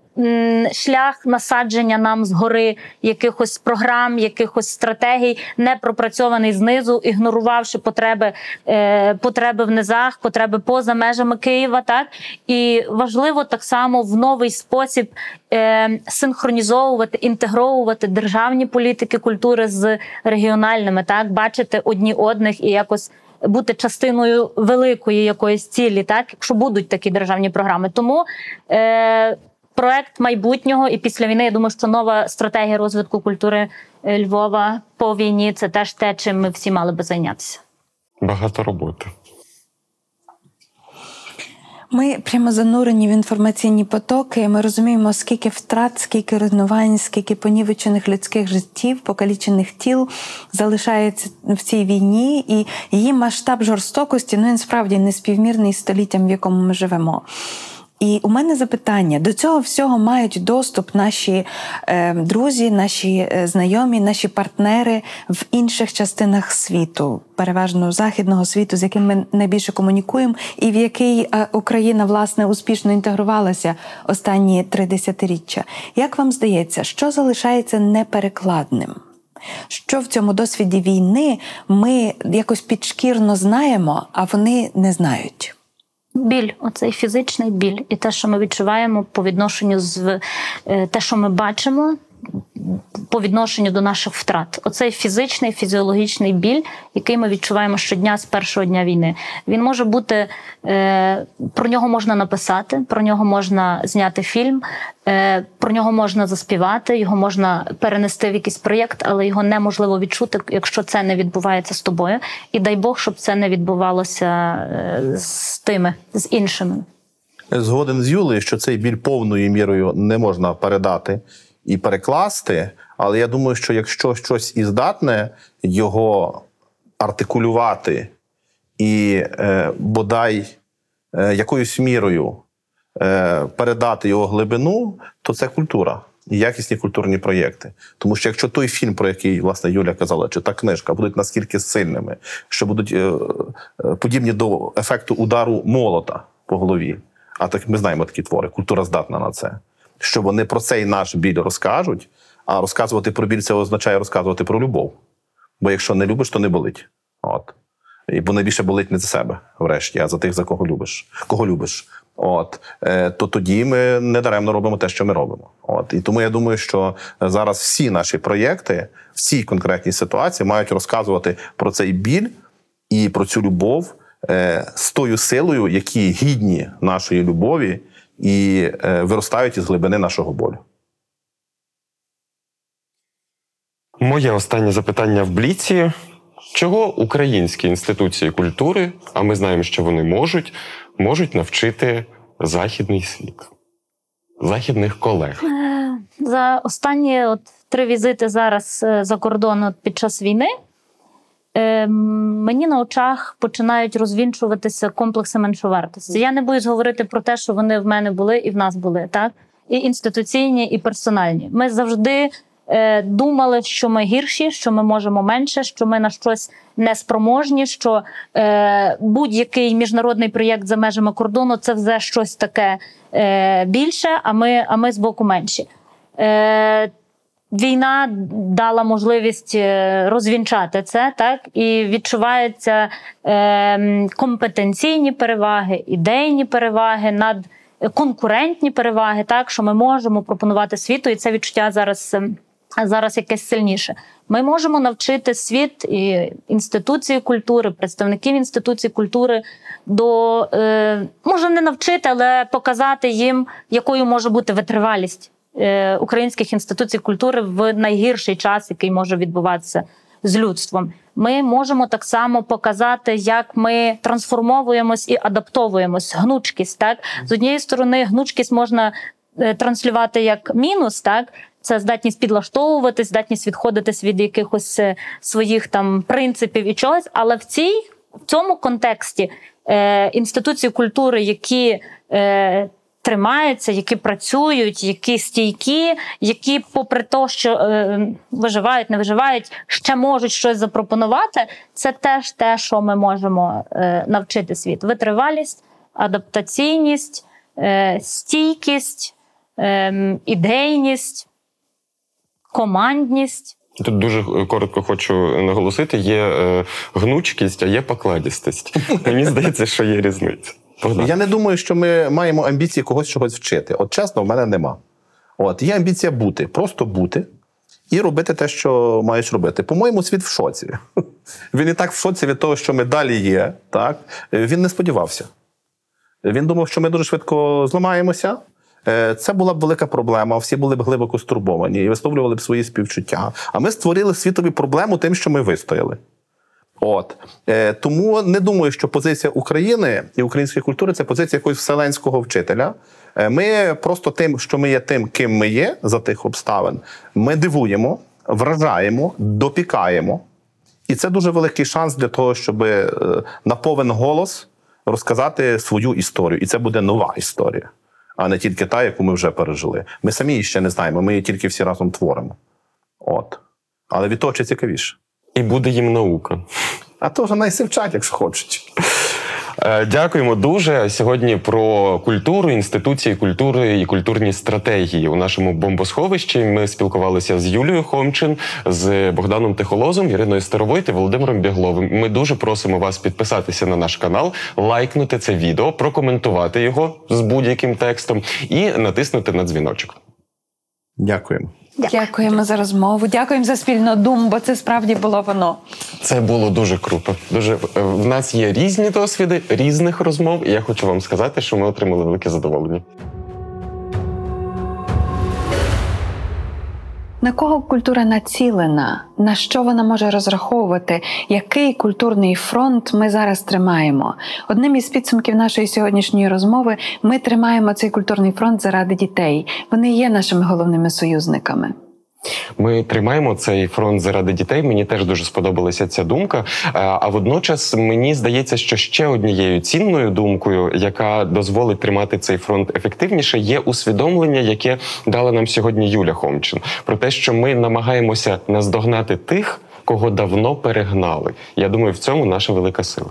Шлях насадження нам згори якихось програм, якихось стратегій, не пропрацьований знизу, ігнорувавши потреби, е, потреби в низах, потреби поза межами Києва. Так і важливо так само в новий спосіб е, синхронізовувати, інтегровувати державні політики культури з регіональними, так бачити одні одних і якось бути частиною великої якоїсь цілі, так якщо будуть такі державні програми. Тому е, проект майбутнього і після війни я думаю, що нова стратегія розвитку культури е, Львова по війні це теж те, чим ми всі мали би зайнятися. Багато роботи. Ми прямо занурені в інформаційні потоки. Ми розуміємо, скільки втрат, скільки руйнувань, скільки понівечених людських життів, покалічених тіл залишається в цій війні, і її масштаб жорстокості ну він справді неспівмірний співмірний століттям, в якому ми живемо. І у мене запитання: до цього всього мають доступ наші е, друзі, наші е, знайомі, наші партнери в інших частинах світу, переважно західного світу, з яким ми найбільше комунікуємо, і в який е, Україна власне успішно інтегрувалася останні три десятиріччя. Як вам здається, що залишається неперекладним? Що в цьому досвіді війни ми якось підшкірно знаємо, а вони не знають? Біль, оцей фізичний біль, і те, що ми відчуваємо по відношенню з е, те, що ми бачимо. По відношенню до наших втрат, оцей фізичний фізіологічний біль, який ми відчуваємо щодня з першого дня війни. Він може бути е, про нього можна написати, про нього можна зняти фільм, е, про нього можна заспівати, його можна перенести в якийсь проєкт, але його неможливо відчути, якщо це не відбувається з тобою. І дай Бог, щоб це не відбувалося е, з тими, з іншими. Згоден з Юлею, що цей біль повною мірою не можна передати і перекласти. Але я думаю, що якщо щось і здатне його артикулювати і е, бодай е, якоюсь мірою е, передати його глибину, то це культура і якісні культурні проєкти. Тому що якщо той фільм, про який власне Юля казала, чи та книжка будуть наскільки сильними, що будуть е, е, подібні до ефекту удару молота по голові, а так ми знаємо такі твори, культура здатна на це. Що вони про цей наш біль розкажуть, а розказувати про біль це означає розказувати про любов. Бо якщо не любиш, то не болить. От. І бо найбільше болить не за себе, врешті, а за тих, за кого любиш. Кого любиш. От е, то тоді ми не даремно робимо те, що ми робимо. От і тому я думаю, що зараз всі наші проєкти в цій конкретній ситуації мають розказувати про цей біль і про цю любов е, з тою силою, які гідні нашої любові і е, виростають із глибини нашого болю. Моє останнє запитання в бліці: чого українські інституції культури, а ми знаємо, що вони можуть, можуть навчити західний світ, західних колег? Е, За останні от три візити зараз е, за кордон от під час війни. Е, Мені на очах починають розвінчуватися комплекси меншовартості. Я не боюсь говорити про те, що вони в мене були і в нас були, так? І інституційні, і персональні. Ми завжди е, думали, що ми гірші, що ми можемо менше, що ми на щось неспроможні, що е, будь-який міжнародний проєкт за межами кордону це вже щось таке е, більше, а ми, а ми з боку менші. Е, Війна дала можливість е, розвінчати це, так і відчуваються е, компетенційні переваги, ідейні переваги, над конкурентні переваги, так що ми можемо пропонувати світу, і це відчуття зараз. ем, Зараз якесь сильніше. Ми можемо навчити світ і інституції культури, представників інституцій культури до е, може не навчити, але показати їм, якою може бути витривалість е, українських інституцій культури в найгірший час, який може відбуватися з людством. Ми можемо так само показати, як ми трансформовуємось і адаптовуємось. Гнучкість, так з однієї сторони, гнучкість можна е, транслювати як мінус, так. Це здатність підлаштовуватись, здатність відходитись від якихось е, своїх там принципів і чогось. Але в цій в цьому контексті е, інституції культури, які е, тримаються, які працюють, які стійкі, які, попри те, що е, виживають, не виживають, ще можуть щось запропонувати. Це теж те, що ми можемо е, навчити світ: витривалість, адаптаційність, е, стійкість, е, ідейність, командність. Тут дуже коротко хочу наголосити: є е, гнучкість, а є покладістость. (laughs) Мені здається, що є різниця. Богдан. Я не думаю, що ми маємо амбіції когось чогось вчити. От чесно, в мене нема. От є амбіція бути, просто бути і робити те, що маєш робити. По-моєму, світ в шоці. (laughs) Він і так в шоці від того, що ми далі є. Так? Він не сподівався. Він думав, що ми дуже швидко зламаємося. Е, Це була б велика проблема, всі були б глибоко стурбовані і висловлювали б свої співчуття. А ми створили світові проблему тим, що ми вистояли. От е, тому не думаю, що позиція України і української культури це позиція якогось вселенського вчителя. Е, ми просто тим, що ми є тим, ким ми є за тих обставин, ми дивуємо, вражаємо, допікаємо. І це дуже великий шанс для того, щоб е, на повен голос розказати свою історію. І це буде нова історія, а не тільки та, яку ми вже пережили. Ми самі ще не знаємо, ми її тільки всі разом творимо. От. Але від того ще цікавіше. І буде їм наука. А то вже найси вчать, якщо хочуть. Е, Дякуємо дуже. Сьогодні про культуру, інституції культури і культурні стратегії у нашому бомбосховищі. Ми спілкувалися з Юлією Хомчин, з Богданом Тихолозом, Іриною Старовой та Володимиром Бігловим. Ми дуже просимо вас підписатися на наш канал, лайкнути це відео, прокоментувати його з будь-яким текстом і натиснути на дзвіночок. Дякуємо. Дякуємо за розмову. Дякуємо за спільну думу, бо це справді було воно. Це було дуже круто. Дуже е, в нас є різні досвіди, різних розмов. І я хочу вам сказати, що ми отримали велике задоволення. На кого культура націлена? На що вона може розраховувати? Який культурний фронт ми зараз тримаємо? Одним із підсумків нашої сьогоднішньої розмови ми тримаємо цей культурний фронт заради дітей. Вони є нашими головними союзниками. Ми тримаємо цей фронт заради дітей. Мені теж дуже сподобалася ця думка. Е, А водночас мені здається, що ще однією цінною думкою, яка дозволить тримати цей фронт ефективніше, є усвідомлення, яке дала нам сьогодні Юля Хомчин, про те, що ми намагаємося наздогнати тих, кого давно перегнали. Я думаю, в цьому наша велика сила.